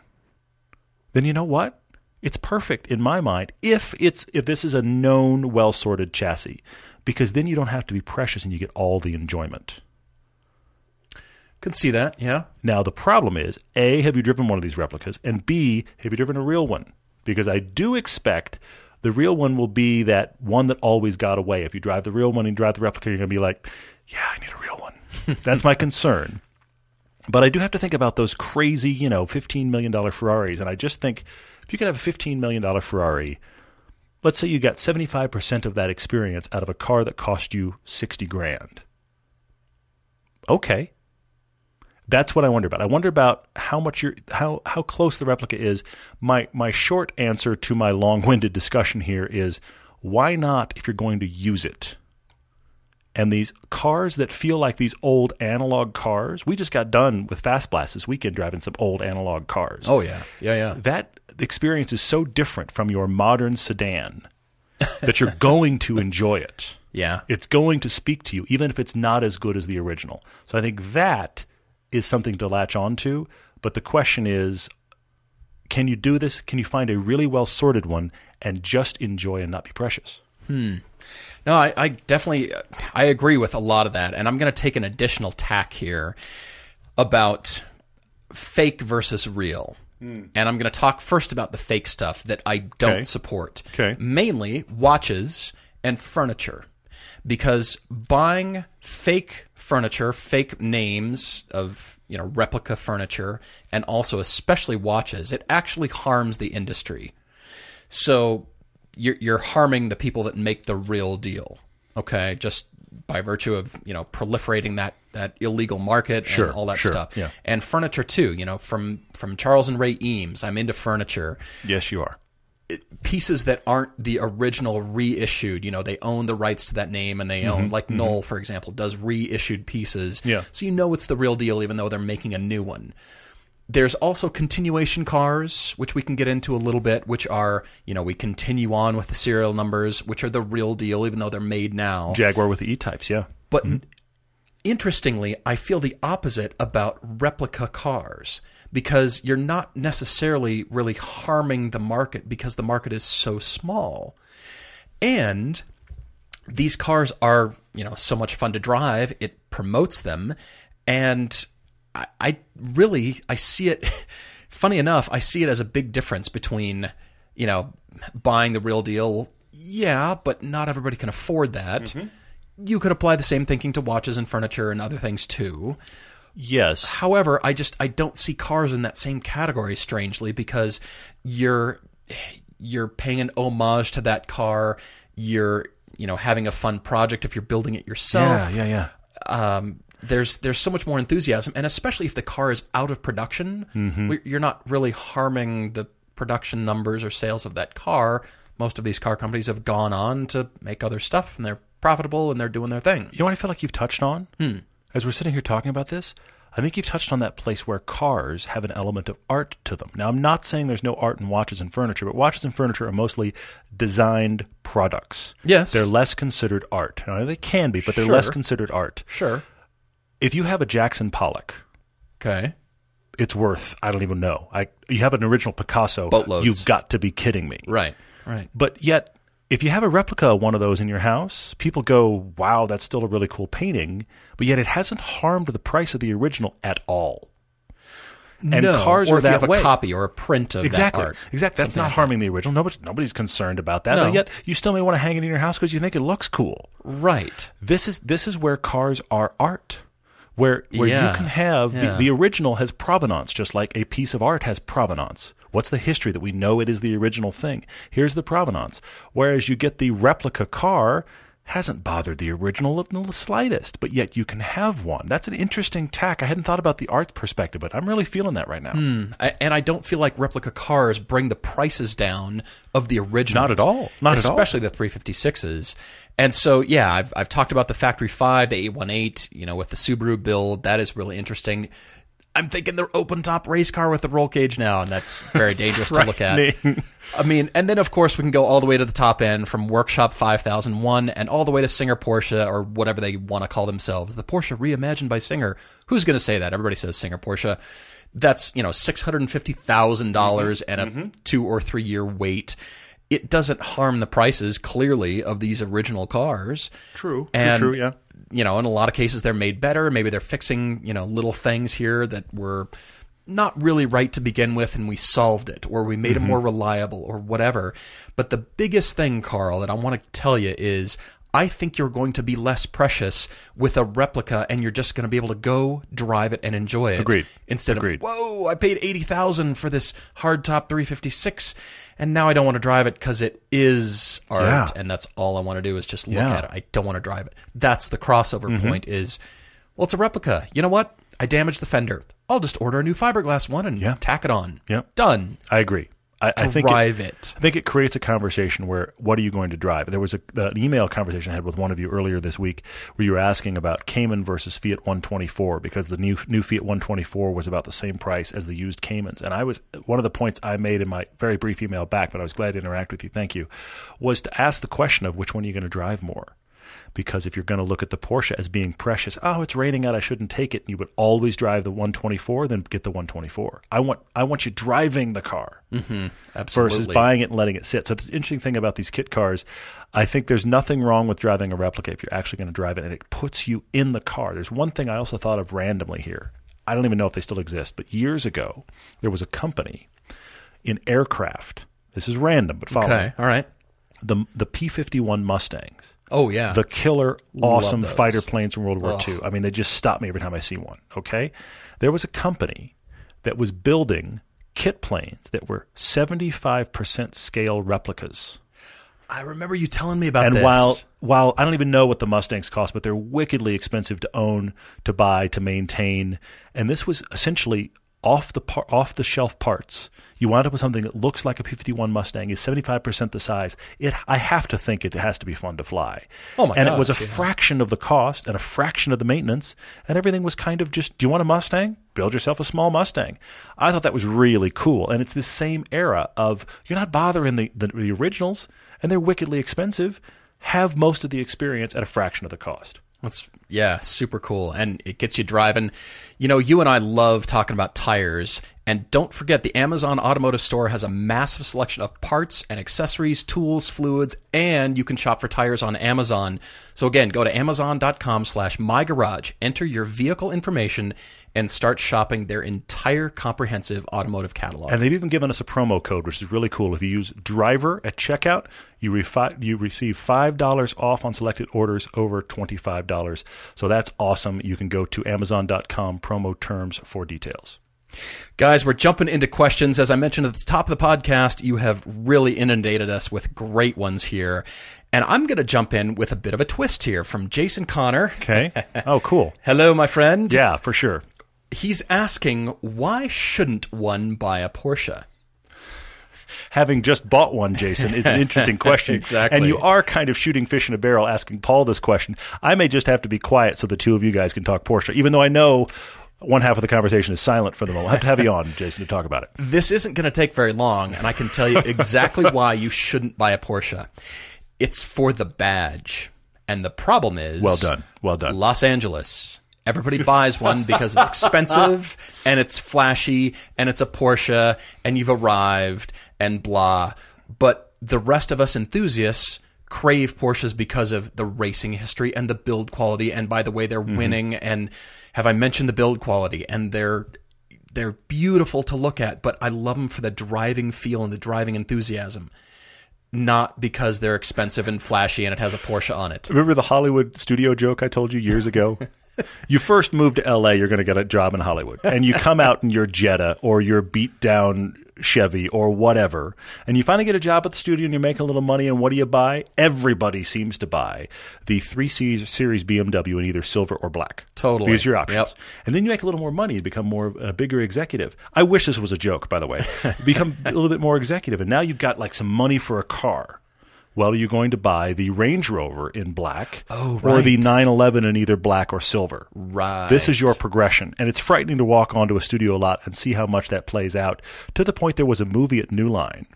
then you know what? It's perfect in my mind if it's if this is a known, well sorted chassis, because then you don't have to be precious and you get all the enjoyment. Can see that. Yeah. Now the problem is, A, have you driven one of these replicas? And B, have you driven a real one? Because I do expect the real one will be that one that always got away. If you drive the real one and drive the replica, you're going to be like, yeah, I need a real one. That's my concern. But I do have to think about those crazy, you know, $15 million Ferraris. And I just think if you could have a $15 million Ferrari, let's say you got 75% of that experience out of a car that cost you 60 grand. Okay. That's what I wonder about. I wonder about how much you're, how how close the replica is. My my short answer to my long-winded discussion here is why not if you're going to use it? And these cars that feel like these old analog cars, we just got done with Fast Blast this weekend driving some old analog cars. Oh yeah. Yeah yeah. That experience is so different from your modern sedan that you're going to enjoy it. Yeah. It's going to speak to you, even if it's not as good as the original. So I think that is something to latch onto. But the question is can you do this? Can you find a really well sorted one and just enjoy and not be precious? Hmm. No, I, I definitely I agree with a lot of that, and I'm going to take an additional tack here about fake versus real. And I'm going to talk first about the fake stuff that I don't Okay. support. Okay. Mainly watches and furniture. Because buying fake furniture, fake names of, you know, replica furniture and also especially watches, it actually harms the industry. So you're you're harming the people that make the real deal. Okay, just by virtue of you know proliferating that that illegal market Sure, and all that sure, stuff. yeah. And furniture too. You know, from from Charles and Ray Eames, I'm into furniture. Yes, you are. Pieces that aren't the original reissued. You know, they own the rights to that name, and they own mm-hmm. like mm-hmm. Knoll, for example, does reissued pieces. Yeah. So you know it's the real deal, even though they're making a new one. There's also continuation cars, which we can get into a little bit, which are, you know, we continue on with the serial numbers, which are the real deal, even though they're made now. Jaguar with the E types, yeah. But mm-hmm. Interestingly, I feel the opposite about replica cars because you're not necessarily really harming the market because the market is so small. And these cars are, you know, so much fun to drive, it promotes them and I, I really I see it funny enough, I see it as a big difference between, you know, buying the real deal. Yeah, but not everybody can afford that. Mm-hmm. You could apply the same thinking to watches and furniture and other things too. Yes. However, I just I don't see cars in that same category strangely because you're you're paying an homage to that car. You're you know having a fun project if you're building it yourself Yeah, yeah, yeah. um, there's there's so much more enthusiasm, and especially if the car is out of production, we, you're not really harming the production numbers or sales of that car. Most of these car companies have gone on to make other stuff, and they're profitable and they're doing their thing. You know what I feel like you've touched on? Hmm. As we're sitting here talking about this, I think you've touched on that place where cars have an element of art to them. Now, I'm not saying there's no art in watches and furniture, but watches and furniture are mostly designed products. Yes. They're less considered art. Now, they can be, but they're Sure. less considered art. Sure. If you have a Jackson Pollock, Okay. it's worth, I don't even know. I, you have an original Picasso, Boatloads. you've got to be kidding me. Right. Right. But yet, if you have a replica of one of those in your house, people go, wow, that's still a really cool painting. But yet it hasn't harmed the price of the original at all. And no. cars or are if you have way. a copy or a print of Exactly. that art. Exactly. That's not like harming the original. Nobody's, nobody's concerned about that. No. But yet you still may want to hang it in your house because you think it looks cool. Right. This is this is where cars are art. Where where Yeah. you can have Yeah. the, the original has provenance, just like a piece of art has provenance. What's the history that we know it is the original thing? Here's the provenance. Whereas you get the replica car hasn't bothered the original in the slightest, but yet you can have one. That's an interesting tack. I hadn't thought about the art perspective, but I'm really feeling that right now. Hmm. I, and I don't feel like replica cars bring the prices down of the original. Not at all. Not at all. especially the 356s. And so, yeah, I've, I've talked about the Factory 5, the 818, you know, with the Subaru build. That is really interesting. I'm thinking the open top race car with the roll cage now, and that's very dangerous to look at. I mean, and then of course we can go all the way to the top end from Workshop 5001 and all the way to Singer Porsche or whatever they want to call themselves. The Porsche reimagined by Singer. Who's going to say that? Everybody says Singer Porsche. That's, you know, $650,000 and a mm-hmm. two or three year wait. It doesn't harm the prices clearly of these original cars. True, true, true, yeah. You know, in a lot of cases they're made better. Maybe they're fixing, you know, little things here that were not really right to begin with and we solved it or we made it mm-hmm. more reliable or whatever. But the biggest thing, Carl, that I want to tell you is I think you're going to be less precious with a replica and you're just going to be able to go drive it and enjoy it. Agreed. Instead Agreed. of, whoa, I paid 80000 for this hardtop 356 and now I don't want to drive it because it is art Yeah. and that's all I want to do is just look Yeah. at it. I don't want to drive it. That's the crossover Mm-hmm. point is, well, it's a replica. You know what? I damaged the fender. I'll just order a new fiberglass one and Yeah. tack it on. Yeah. Done. I agree. I, I think it, it. I think it creates a conversation where what are you going to drive? There was a, an email conversation I had with one of you earlier this week where you were asking about Cayman versus Fiat 124 because the new new Fiat 124 was about the same price as the used Caymans. And I was one of the points I made in my very brief email back, but I was glad to interact with you. Thank you. Was to ask the question of which one are you going to drive more? Because if you're going to look at the Porsche as being precious, oh, it's raining out, I shouldn't take it. And you would always drive the 124, then get the 124. I want I want you driving the car mm-hmm. Absolutely. versus buying it and letting it sit. So the interesting thing about these kit cars, I think there's nothing wrong with driving a replica if you're actually going to drive it, and it puts you in the car. There's one thing I also thought of randomly here. I don't even know if they still exist, but years ago there was a company in aircraft. This is random, but follow Okay. me. All right. The the P51 Mustangs Oh, yeah. the killer, awesome fighter planes from World War Ugh. II. I mean, they just stop me every time I see one. Okay, there was a company that was building kit planes that were seventy five percent scale replicas. I remember you telling me about And this. while while I don't even know what the Mustangs cost, but they're wickedly expensive to own, to buy, to maintain, and this was essentially off the par- off the shelf parts. You wind up with something that looks like a P51 Mustang, is 75% the size. It I have to think it has to be fun to fly. Oh my And it was a yeah. fraction of the cost and a fraction of the maintenance, and everything was kind of just, do you want a Mustang? Build yourself a small Mustang. I thought that was really cool, and it's this same era of you're not bothering the, the, the originals, and they're wickedly expensive. Have most of the experience at a fraction of the cost. That's yeah, super cool, and it gets you driving. You know, you and I love talking about tires, and don't forget the Amazon Automotive Store has a massive selection of parts and accessories, tools, fluids, and you can shop for tires on Amazon. So again, go to amazon.com/slash mygarage, enter your vehicle information, and start shopping their entire comprehensive automotive catalog. And they've even given us a promo code, which is really cool. If you use driver at checkout, you, refi- you receive $5 off on selected orders over $25. So that's awesome. You can go to amazon.com promo terms for details. Guys, we're jumping into questions. As I mentioned at the top of the podcast, you have really inundated us with great ones here. And I'm going to jump in with a bit of a twist here from Jason Connor. Okay. oh, cool. Hello, my friend. Yeah, for sure. He's asking, why shouldn't one buy a Porsche? Having just bought one, Jason, it's an interesting question. Exactly. And you are kind of shooting fish in a barrel asking Paul this question. I may just have to be quiet so the two of you guys can talk Porsche, even though I know one half of the conversation is silent for the moment. I have to have you on, Jason, to talk about it. This isn't going to take very long, and I can tell you exactly why you shouldn't buy a Porsche. It's for the badge. And the problem is Well done. Well done. Los Angeles. Everybody buys one because it's expensive and it's flashy and it's a Porsche and you've arrived and blah. But the rest of us enthusiasts crave Porsches because of the racing history and the build quality. And by the way, they're mm-hmm. winning. And have I mentioned the build quality? And they're they're beautiful to look at, but I love them for the driving feel and the driving enthusiasm, not because they're expensive and flashy and it has a Porsche on it. Remember the Hollywood studio joke I told you years ago? you first move to LA, you're going to get a job in Hollywood. And you come out in your Jetta or your beat down Chevy or whatever. And you finally get a job at the studio and you're making a little money. And what do you buy? Everybody seems to buy the 3 Series BMW in either silver or black. Totally. These are your options. Yep. And then you make a little more money and become more a bigger executive. I wish this was a joke, by the way. become a little bit more executive. And now you've got like some money for a car. Well, are you going to buy the Range Rover in black Oh, or the 911 in either black or silver? Right. This is your progression. And it's frightening to walk onto a studio lot and see how much that plays out to the point there was a movie at New Line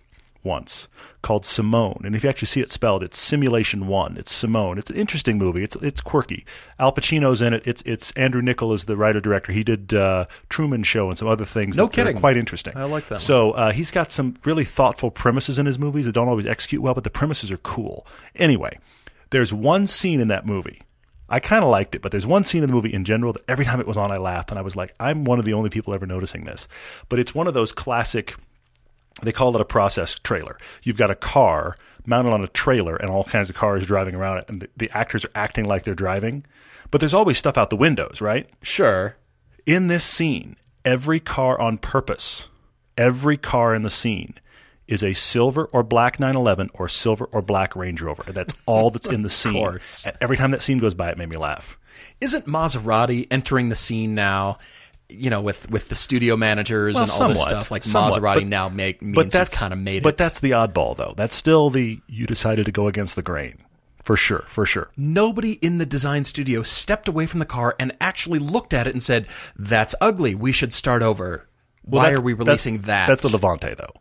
once called Simone. And if you actually see it spelled, it's Simulation One. It's Simone. It's an interesting movie. It's it's quirky. Al Pacino's in it. It's it's Andrew Niccol is the writer director. He did uh, Truman Show and some other things. No that are kidding. quite interesting. I like that. So uh, he's got some really thoughtful premises in his movies that don't always execute well, but the premises are cool. Anyway, there's one scene in that movie. I kind of liked it, but there's one scene in the movie in general that every time it was on, I laughed, and I was like, I'm one of the only people ever noticing this. But it's one of those classic they call it a process trailer. You've got a car mounted on a trailer and all kinds of cars driving around it, and the, the actors are acting like they're driving. But there's always stuff out the windows, right? Sure. In this scene, every car on purpose, every car in the scene is a silver or black 911 or silver or black Range Rover. That's all that's in the scene. every time that scene goes by, it made me laugh. Isn't Maserati entering the scene now? You know, with with the studio managers Well, and all this stuff, like Somewhat. Maserati But- now make means but that's kind of made But it. that's the oddball, though. That's still the you decided to go against the grain, for sure, for sure. nobody in the design studio stepped away from the car and actually looked at it and said, "That's ugly. We should start over." Well, Why are we that's- releasing that? That's the Levante, though.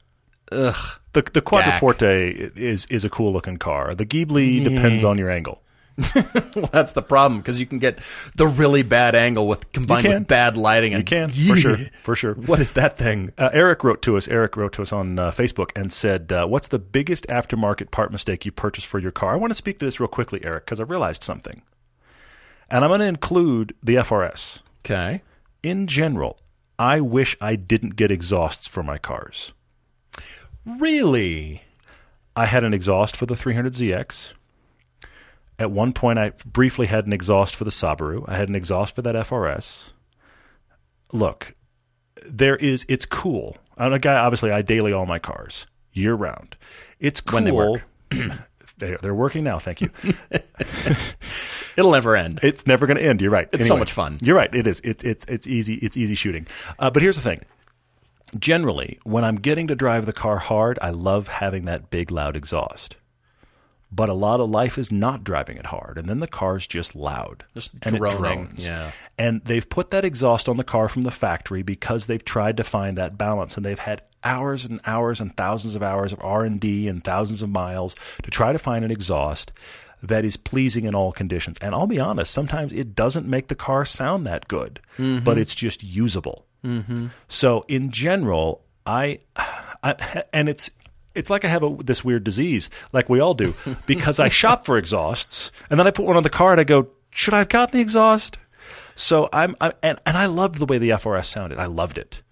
Ugh. The the Quattroporte is is a cool looking car. The Ghibli depends on your angle. Well, that's the problem because you can get the really bad angle with combined with bad lighting. And You can for sure, for sure. What is that thing? Uh, Eric wrote to us. Eric wrote to us on uh, Facebook and said, uh, "What's the biggest aftermarket part mistake you purchased for your car?" I want to speak to this real quickly, Eric, because I've realized something, and I'm going to include the FRS. Okay. In general, I wish I didn't get exhausts for my cars. Really? I had an exhaust for the 300ZX. At one point, I briefly had an exhaust for the Subaru. I had an exhaust for that FRS. Look, there is. It's cool. I'm a guy. Obviously, I daily all my cars year round. It's cool. When they work. they're, they're working now. Thank you. It'll never end. It's never going to end. You're right. It's so much fun. You're right. It is. It's it's it's easy. It's easy shooting. Uh, but here's the thing. Generally, when I'm getting to drive the car hard, I love having that big loud exhaust. But a lot of life is not driving it hard, and then the car's just loud, Just and it droning, drones. yeah. And they've put that exhaust on the car from the factory because they've tried to find that balance, and they've had hours and hours and thousands of hours of R and D and thousands of miles to try to find an exhaust that is pleasing in all conditions. And I'll be honest, sometimes it doesn't make the car sound that good, mm-hmm. but it's just usable. Mm-hmm. So in general, I, I and it's it's like I have a, this weird disease, like we all do, because I shop for exhausts and then I put one on the car and I go, should I have gotten the exhaust? So I'm, I, and and I loved the way the FRS sounded. I loved it,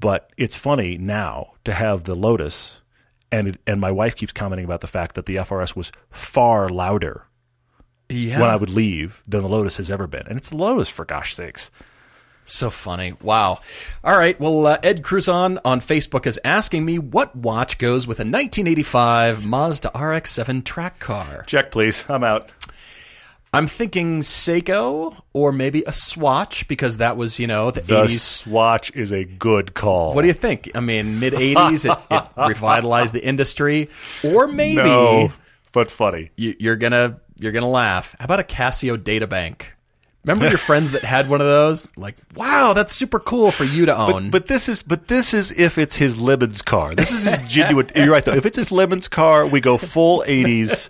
but it's funny now to have the Lotus, and it, and my wife keeps commenting about the fact that the FRS was far louder Yeah. when I would leave than the Lotus has ever been, and it's the Lotus for gosh sakes. So funny. Wow. All right. Well, uh, Ed Cruzon on Facebook is asking me what watch goes with a 1985 Mazda RX-7 track car. Check please, I'm out. I'm thinking Seiko or maybe a Swatch because that was, you know, the, The 80s. Swatch is a good call. What do you think? I mean, mid 80s, it, it revitalized the industry. Or maybe No, but funny. you, you're gonna you're gonna laugh. How about a Casio data bank? Remember your friends that had one of those? Like, wow, that's super cool for you to own. But this is but this is if it's his Libens car. This is his genuine. you're right though. If it's his Libens car, we go full '80s.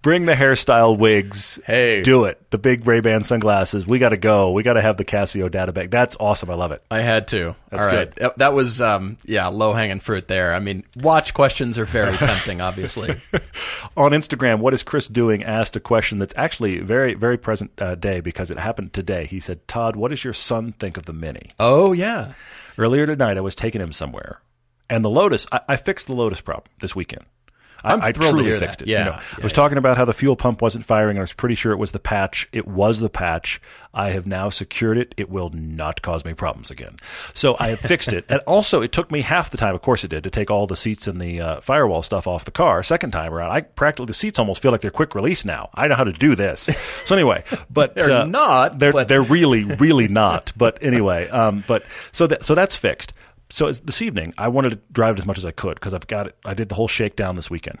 Bring the hairstyle wigs. Hey. do it. The big Ray Ban sunglasses. We got to go. We got to have the Casio data bank. That's awesome. I love it. I had to. That's All right. That- That was, um, yeah, low hanging fruit there. I mean, watch questions are very tempting, obviously. On Instagram, what is Chris doing? Asked a question that's actually very very present uh, day because it happened today. He said, "Todd, what does your son think of the Mini?" Oh, yeah. Earlier tonight, I was taking him somewhere, and the Lotus. I, I fixed the Lotus problem this weekend. I, I'm I thrilled to truly fixed that. it. Yeah, You know, yeah, I was yeah. talking about how the fuel pump wasn't firing, and I was pretty sure it was the patch. It was the patch. I have now secured it. It will not cause me problems again. So I have fixed it, and also it took me half the time. Of course, it did to take all the seats and the uh, firewall stuff off the car. Second time around, I practically the seats almost feel like they're quick release now. I know how to do this. So anyway, but They're uh, not, They're but- they're really really not. But anyway, um, but so that so that's fixed. So as, this evening, I wanted to drive it as much as I could because I've got it. I did the whole shakedown this weekend,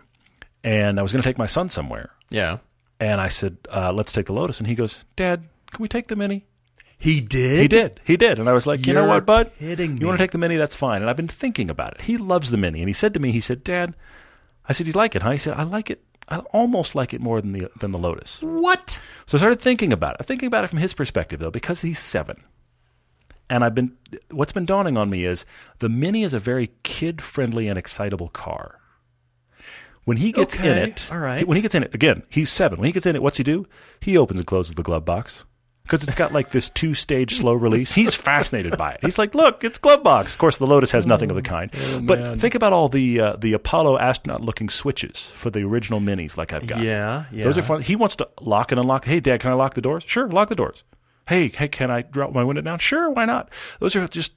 and I was going to take my son somewhere. Yeah. And I said, uh, let's take the Lotus. And he goes, Dad, can we take the Mini? He did. He did. He did. And I was like, you know You're what, bud? kidding You want to take the Mini? That's fine. And I've been thinking about it. He loves the Mini. And he said to me, he said, Dad, I said, you like it, huh? He said, I like it. I almost like it more than the than the Lotus. What? So I started thinking about it. I'm thinking about it from his perspective, though, because he's seven. And I've been, what's been dawning on me is the Mini is a very kid friendly and excitable car. When he gets in it, all right. when he gets in it, again, he's seven. When he gets in it, what's he do? He opens and closes the glove box because it's got like this two stage slow release. He's fascinated by it. He's like, look, it's glove box. Of course, the Lotus has nothing of the kind. Oh, but think about all the uh, the Apollo astronaut looking switches for the original Minis, like I've got. Yeah, yeah. Those are fun. He wants to lock and unlock. Hey, Dad, can I lock the doors? Sure, lock the doors. Hey, hey, can I drop my window down? Sure, why not? Those are just.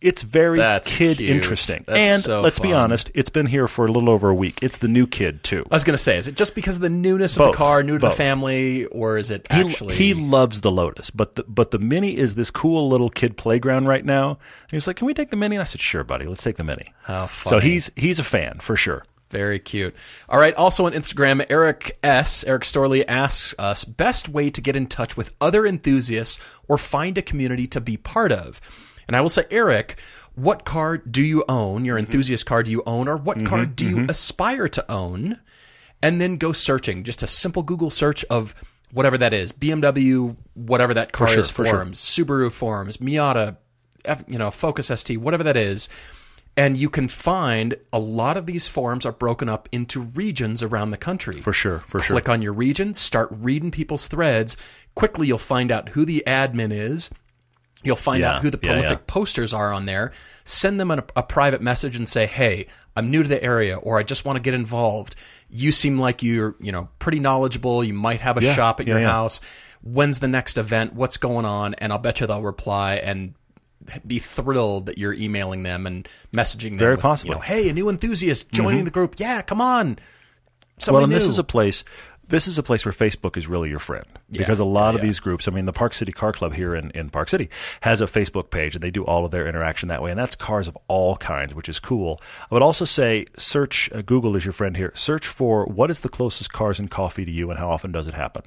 It's very That's kid cute. interesting. That's and so let's be honest, it's been here for a little over a week. It's the new kid too. I was going to say, is it just because of the newness of the car, new to the family, or is it actually? he loves the Lotus, but the but the Mini is this cool little kid playground right now. And he was like, "Can we take the Mini?" And I said, "Sure, buddy. Let's take the Mini." How So he's he's a fan for sure. Very cute. All right. Also on Instagram, Eric S. Eric Storley asks us best way to get in touch with other enthusiasts or find a community to be part of. And I will say, Eric, what car do you own? Your mm-hmm. enthusiast car do you own, or what car mm-hmm, do you mm-hmm. aspire to own? And then go searching. Just a simple Google search of whatever that is, BMW, whatever that car sure, is, for sure. Subaru forms, Miata, F, you know, Focus ST, whatever that is. And you can find a lot of these forums are broken up into regions around the country. For sure, for sure. Click on your region, start reading people's threads. Quickly, you'll find out who the admin is. You'll find Yeah, out who the yeah, prolific yeah. posters are on there. Send them a, a private message and say, "Hey, I'm new to the area, or I just want to get involved. You seem like you're, you know, pretty knowledgeable. You might have a Yeah, shop at yeah, your yeah. house. When's the next event? What's going on?" And I'll bet you they'll reply and be thrilled that you're emailing them and messaging them. Very with, possibly. You know, hey, a new enthusiast joining the group. Yeah, come on. well, Somebody and this is a place. This is a place where Facebook is really your friend because a lot of these groups. I mean, the Park City Car Club here in, in Park City has a Facebook page, and they do all of their interaction that way. And that's cars of all kinds, which is cool. I would also say search uh, Google is your friend here. Search for what is the closest cars and coffee to you, and how often does it happen.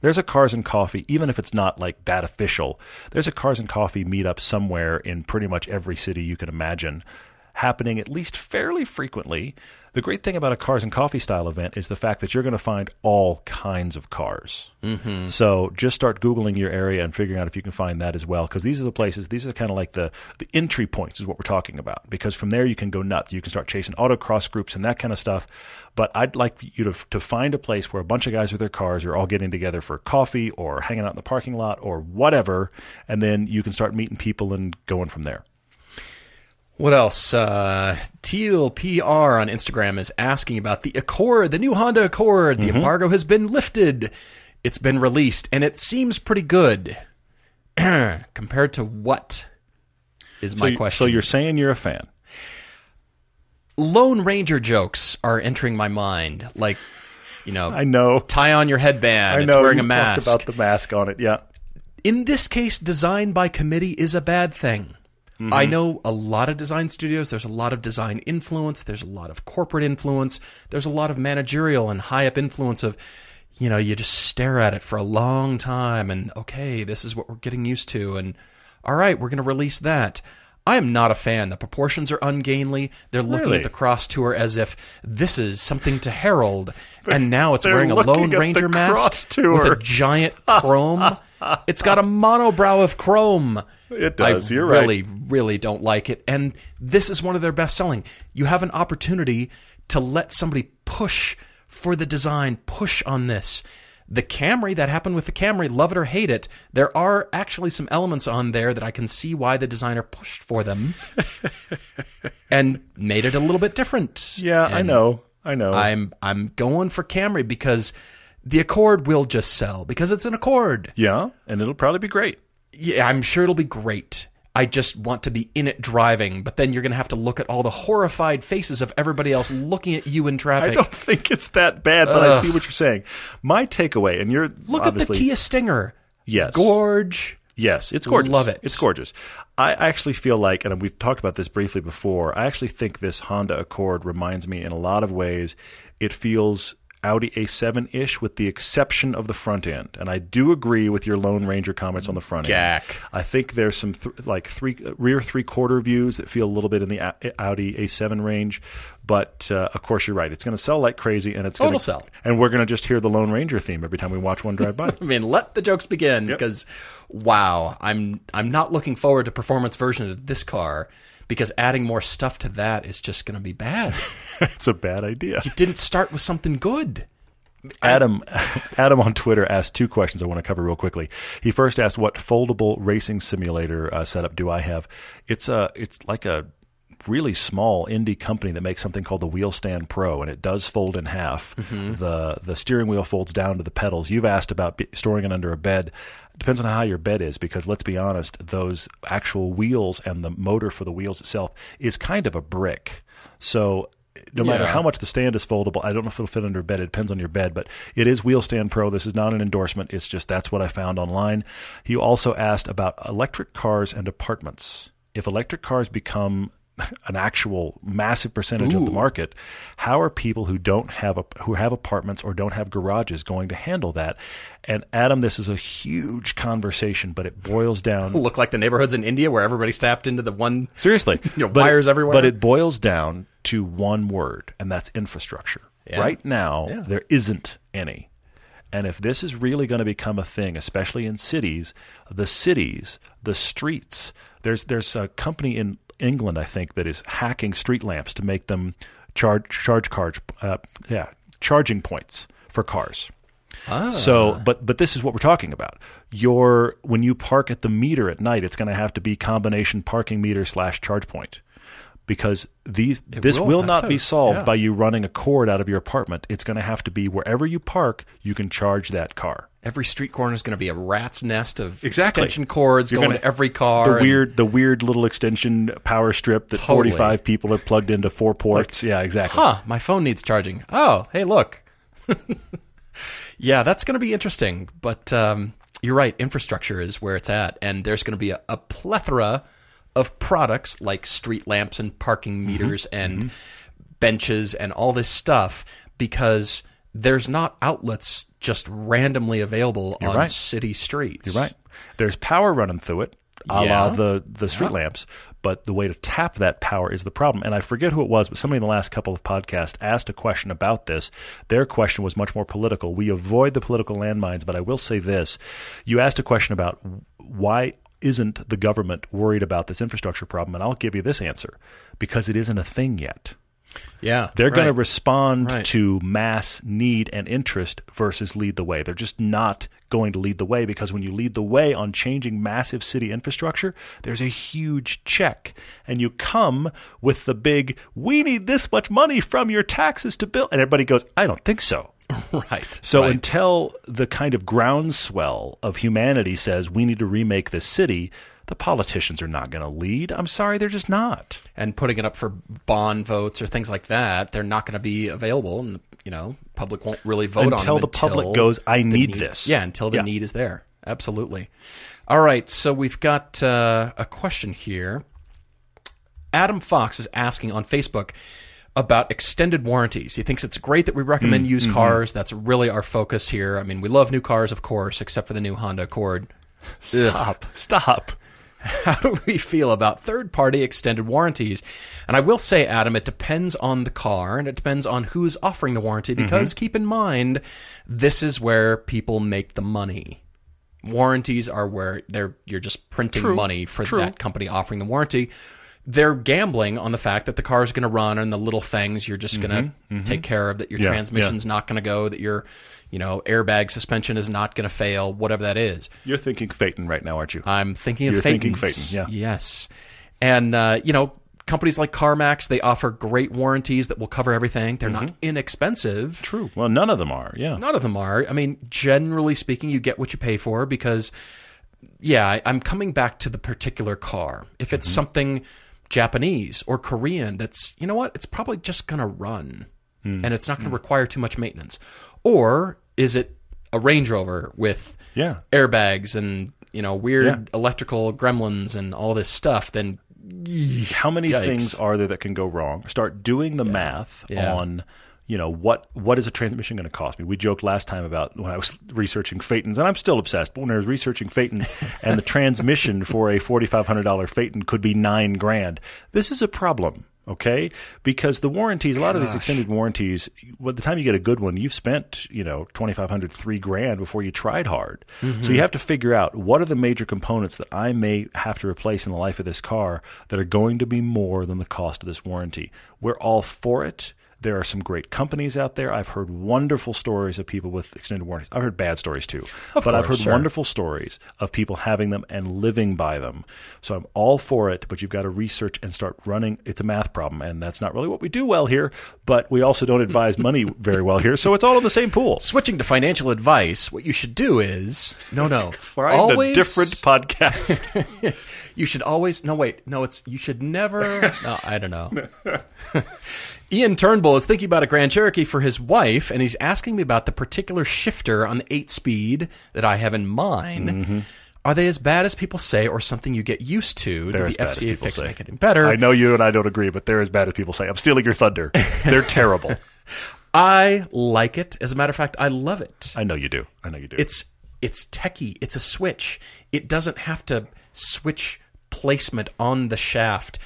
There's a Cars and Coffee, even if it's not like that official. There's a Cars and Coffee meetup somewhere in pretty much every city you can imagine, happening at least fairly frequently. The great thing about a Cars and Coffee style event is the fact that you're going to find all kinds of cars. Mm-hmm. So just start Googling your area and figuring out if you can find that as well, because these are the places, these are kind of like the, the entry points, is what we're talking about. Because from there you can go nuts. You can start chasing autocross groups and that kind of stuff. But I'd like you to, to find a place where a bunch of guys with their cars are all getting together for coffee or hanging out in the parking lot or whatever, and then you can start meeting people and going from there. What else? Uh, Teal PR on Instagram is asking about the Accord, the new Honda Accord. Mm-hmm. The embargo has been lifted. It's been released, and it seems pretty good. Compared to what? Is So, my you- question. so you're saying you're a fan? Lone Ranger jokes are entering my mind, like you know, I know. tie on your headband. I it's know. wearing you a mask. about the mask on it. Yeah. in this case, design by committee is a bad thing. Mm-hmm. I know a lot of design studios. There's a lot of design influence. There's a lot of corporate influence. There's a lot of managerial and high up influence of, you know, you just stare at it for a long time and, okay, this is what we're getting used to. And, all right, we're going to release that. I am not a fan. The proportions are ungainly. They're looking Really? at the Crosstour as if this is something to herald, and now it's wearing a Lone Ranger mask tour. with a giant chrome. it's got a monobrow of chrome. It does. I You're right. I really, really don't like it. And this is one of their best selling. You have an opportunity to let somebody push for the design, push on this. The Camry, that happened with the Camry, love it or hate it, there are actually some elements on there that I can see why the designer pushed for them and made it a little bit different. Yeah, I know. I know. I'm I'm going for Camry because the Accord will just sell because it's an Accord. yeah, and it'll probably be great. Yeah, I'm sure it'll be great. I just want to be in it driving, but then you're going to have to look at all the horrified faces of everybody else looking at you in traffic. I don't think it's that bad, but I see what you're saying. My takeaway, and you're Look at the Kia Stinger. yes, Gorge. Yes, it's gorgeous. Love it. It's gorgeous. I actually feel like, and we've talked about this briefly before, I actually think this Honda Accord reminds me in a lot of ways, it feels Audi A7 ish with the exception of the front end. And I do agree with your Lone Ranger comments on the front end. I think there's some th- like three rear three quarter views that feel a little bit in the A- Audi A7 range. But uh, of course, you're right. It's going to sell like crazy, and it's going to sell. And we're going to just hear the Lone Ranger theme every time we watch one drive by. I mean, let the jokes begin because wow, I'm I'm not looking forward to performance version of this car because adding more stuff to that is just going to be bad. it's a bad idea. you didn't start with something good. Adam, Adam on Twitter asked two questions I want to cover real quickly. He first asked, "What foldable racing simulator uh, setup do I have?" It's a, it's like a really small indie company that makes something called the Wheel Stand Pro, and it does fold in half. the The steering wheel folds down to the pedals. You've asked about be- storing it under a bed. Depends on how your bed is, because let's be honest, those actual wheels and the motor for the wheels itself is kind of a brick. So no matter Yeah. how much the stand is foldable, I don't know if it'll fit under a bed. It depends on your bed, but it is Wheel Stand Pro. This is not an endorsement. It's just that's what I found online. You also asked about electric cars and apartments. If electric cars become an actual massive percentage of the market, how are people who don't have a, who have apartments or don't have garages going to handle that? And Adam, this is a huge conversation, but it boils down Look like the neighborhoods in India where everybody's tapped into the one. Seriously, You know, But wires it, everywhere. But it boils down to one word, and that's infrastructure. Yeah. Right now, Yeah. there isn't any. And if this is really going to become a thing, especially in cities, the cities, the streets, there's there's a company in England, I think, that is hacking street lamps to make them charge charge cards, uh, yeah, charging points for cars. Ah. So, but but this is what we're talking about. Your when you park at the meter at night, it's going to have to be combination parking meter slash charge point, because these this will will not to, be solved yeah. by you running a cord out of your apartment. It's going to have to be wherever you park, you can charge that car. Every street corner is going to be a rat's nest of Exactly. extension cords You're going gonna- to every car. The weird the weird little extension power strip that Totally. 45 people are plugged into four ports. yeah, exactly. huh, my phone needs charging. Oh, hey, look. yeah, that's going to be interesting. But um, you're right. Infrastructure is where it's at. And there's going to be a, a plethora of products like street lamps and parking Mm-hmm. meters and benches and all this stuff because there's not outlets just randomly available on right. city streets. You're Right. There's power running through it, a Yeah. la the, the street lamps, but the way to tap that power is the problem. And I forget who it was, but somebody in the last couple of podcasts asked a question about this. Their question was much more political. We avoid the political landmines, but I will say this. You asked a question about why isn't the government worried about this infrastructure problem? And I'll give you this answer because it isn't a thing yet. Yeah. They're going to respond Right. to mass need and interest versus lead the way. They're just not going to lead the way because when you lead the way on changing massive city infrastructure, there's a huge check. And you come with the big, we need this much money from your taxes to build. And everybody goes, I don't think so. right. So right. until the kind of groundswell of humanity says we need to remake this city, the politicians are not going to lead. I'm sorry, they're just not. and putting it up for bond votes or things like that, they're not going to be available, and you know, public won't really vote Until on the public goes, "I the need this." Yeah, until the Yeah. need is there. Absolutely. All right, so we've got uh, a question here. Adam Fox is asking on Facebook about extended warranties. He thinks it's great that we recommend Mm, used mm-hmm. cars. That's really our focus here. I mean, we love new cars, of course, except for the new Honda Accord. Ugh Stop. Stop. how do we feel about third party extended warranties? And I will say, Adam, it depends on the car and it depends on who's offering the warranty Mm-hmm. because keep in mind, this is where people make the money. Warranties are where they're you're just printing True. money for True. that company offering the warranty. They're gambling on the fact that the car is going to run and the little things you're just going to take care of, that your Mm-hmm. Yeah, transmission's not going to go, that your you know airbag suspension is not going to fail, whatever that is. You're thinking Phaeton right now, aren't you? I'm thinking of You're thinking Phaeton, yeah. Yes. And, uh, you know, companies like CarMax, they offer great warranties that will cover everything. They're not inexpensive. Mm-hmm. True. Well, none of them are. Yeah. None of them are. I mean, generally speaking, you get what you pay for because, yeah, I'm coming back to the particular car. If Mm-hmm. it's something Japanese or Korean that's, you know what, it's probably just going to run Mm. and it's not going to require too much maintenance. Or is it a Range Rover with Yeah. airbags and you know, weird Yeah. electrical gremlins and all this stuff, then how many Yikes. things are there that can go wrong? Start doing the math Yeah. on, you know, what what is a transmission going to cost me? We joked last time about when I was researching Phaetons, and I'm still obsessed. But when I was researching Phaeton, and the transmission for a forty five hundred dollar Phaeton could be nine grand. This is a problem. Okay, because the warranties, a lot of these extended warranties, by the time you get a good one, you've spent you know twenty five hundred, three grand before you tried hard. Mm-hmm. So you have to figure out what are the major components that I may have to replace in the life of this car that are going to be more than the cost of this warranty. We're all for it. There are some great companies out there. I've heard wonderful stories of people with extended warranties. I've heard bad stories too, Of but I've heard sure. wonderful stories of people having them and living by them. So I'm all for it, but you've got to research and start running. It's a math problem, and that's not really what we do well here. But we also don't advise money very well here, so it's all in the same pool. switching to financial advice, what you should do is no, no, Find always a different podcast. You should always no wait no it's you should never no I don't know. Ian Turnbull is thinking about a Grand Cherokee for his wife, and he's asking me about the particular shifter on the eight speed that I have in mind. Mm-hmm. Are they as bad as people say, or something you get used to? They're Did the bad as FCA people fix say. make it better? I know you and I don't agree, but they're as bad as people say. I'm stealing your thunder. They're terrible. I like it. As a matter of fact, I love it. I know you do. I know you do. it's it's techie. It's a switch. It doesn't have to switch placement on the shaft.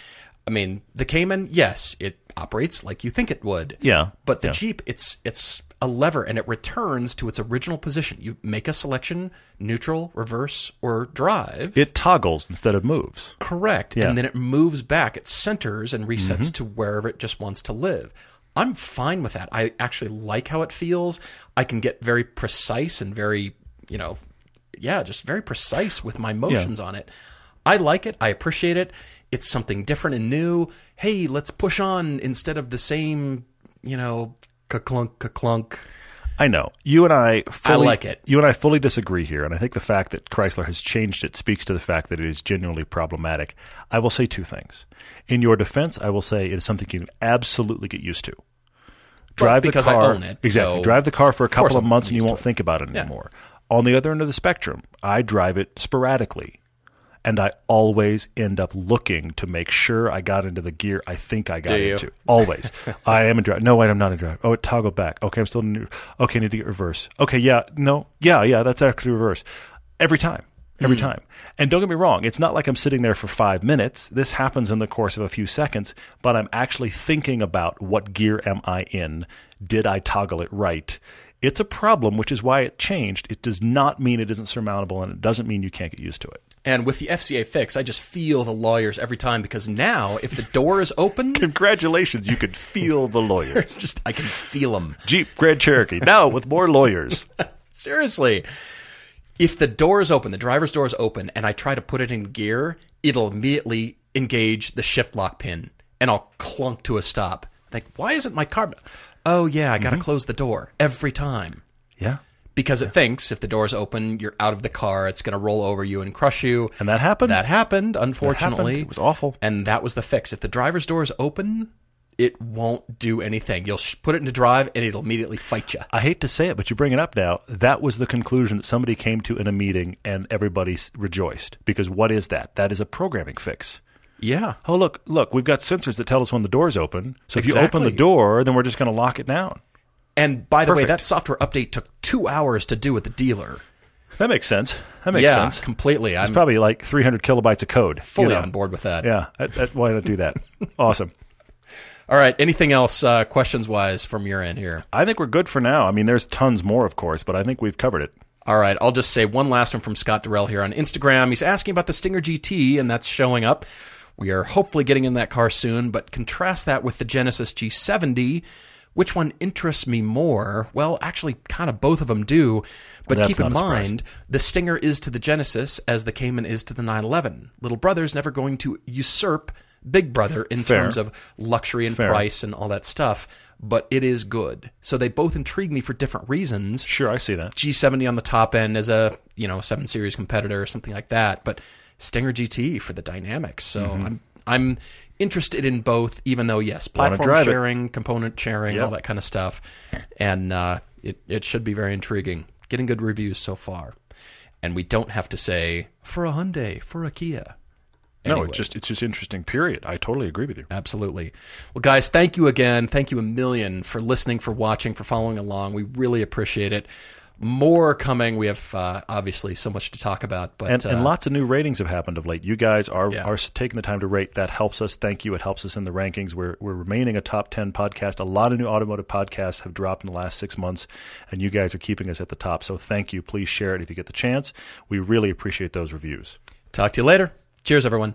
I mean, the Cayman, yes, it operates like you think it would. Yeah, But the yeah. Jeep, it's it's a lever and it returns to its original position. You make a selection, neutral, reverse, or drive. it toggles instead of moves. Correct. Yeah. And then it moves back, it centers and resets Mm-hmm. to wherever it just wants to live. I'm fine with that. I actually like how it feels. I can get very precise and very, you know, yeah, just very precise with my motions on it. I like it. I appreciate it. It's something different and new. Hey, let's push on instead of the same, you know, ka-clunk, ka-clunk. I know. You and I fully like it. You and I fully disagree here, and I think the fact that Chrysler has changed it speaks to the fact that it is genuinely problematic. I will say two things. In your defense, I will say it is something you can absolutely get used to. Drive because the I car own it, exactly. so Drive the car for a couple of I'm months, and you won't think about it Yeah. anymore. On the other end of the spectrum, I drive it sporadically. And I always end up looking to make sure I got into the gear I think I got into. Always. I am in drive. No, wait, I'm not in drive. Oh, it toggled back. Okay, I'm still in. Okay, I need to get reverse. Okay, yeah, no, yeah, yeah, that's actually reverse. Every time. Every hmm. time. And don't get me wrong, it's not like I'm sitting there for five minutes. This happens in the course of a few seconds, but I'm actually thinking about what gear am I in? Did I toggle it right? It's a problem, which is why it changed. It does not mean it isn't surmountable, and it doesn't mean you can't get used to it. And with the FCA fix, I just feel the lawyers every time because now if the door is open, Congratulations, you could feel the lawyers. just I can feel them. Jeep Grand Cherokee, now with more lawyers. Seriously. If the door is open, the driver's door is open, and I try to put it in gear, it'll immediately engage the shift lock pin and I'll clunk to a stop. Like, why isn't my car? Oh, yeah, I got to Mm-hmm. close the door every time Yeah. Because it thinks if the door's open, you're out of the car, it's going to roll over you and crush you. And that happened. That happened, happened. unfortunately. It was awful. And that was the fix. If the driver's door is open, it won't do anything. You'll sh- put it into drive and it'll immediately fight you. I hate to say it, but you bring it up now. That was the conclusion that somebody came to in a meeting, and everybody rejoiced because what is that? That is a programming fix. Yeah. Oh, look, look, we've got sensors that tell us when the door's open. So if you open the door, then we're just going to lock it down. And by the way, that software update took two hours to do at the dealer. That makes sense. That makes yeah, sense. completely. I'm It's probably like 300 kilobytes of code. you fully know. on board with that. Yeah, I, I, why not do that? awesome. All right. Anything else, uh, questions wise, from your end here? I think we're good for now. I mean, there's tons more, of course, but I think we've covered it. All right. I'll just say one last one from Scott Durrell here on Instagram. He's asking about the Stinger GT, and that's showing up. We are hopefully getting in that car soon, but contrast that with the Genesis G70. Which one interests me more? Well, actually, kind of both of them do. But That's keep in not a surprise. mind, the Stinger is to the Genesis as the Cayman is to the 911. Little brother's never going to usurp Big Brother in Fair. terms of luxury and Fair. price and all that stuff, but it is good. So they both intrigue me for different reasons. Sure, I see that. G70 on the top end as a you know seven series competitor or something like that, but Stinger GT for the dynamics. So mm-hmm. I'm I'm interested in both, even though yes. Platform drive it. sharing, component sharing, Yep. all that kind of stuff, and uh, it it should be very intriguing. Getting good reviews so far. and we don't have to say for a Hyundai, for a Kia. No, Anyway. it's just it's just interesting. Period. I totally agree with you. Absolutely. Well, guys, thank you again. Thank you a million for listening, for watching, for following along. We really appreciate it. More coming. We have uh, obviously so much to talk about, but And, uh, and lots of new ratings have happened of late. You guys are Yeah. are taking the time to rate. That helps us. Thank you. It helps us in the rankings. We're we're remaining a top ten podcast. A lot of new automotive podcasts have dropped in the last six months, and you guys are keeping us at the top. So thank you. Please share it if you get the chance. We really appreciate those reviews. talk to you later. Cheers, everyone.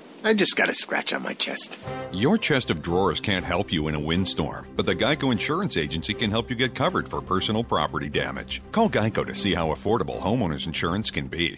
I just got a scratch on my chest. Your chest of drawers can't help you in a windstorm, but the Geico Insurance Agency can help you get covered for personal property damage. Call Geico to see how affordable homeowners insurance can be.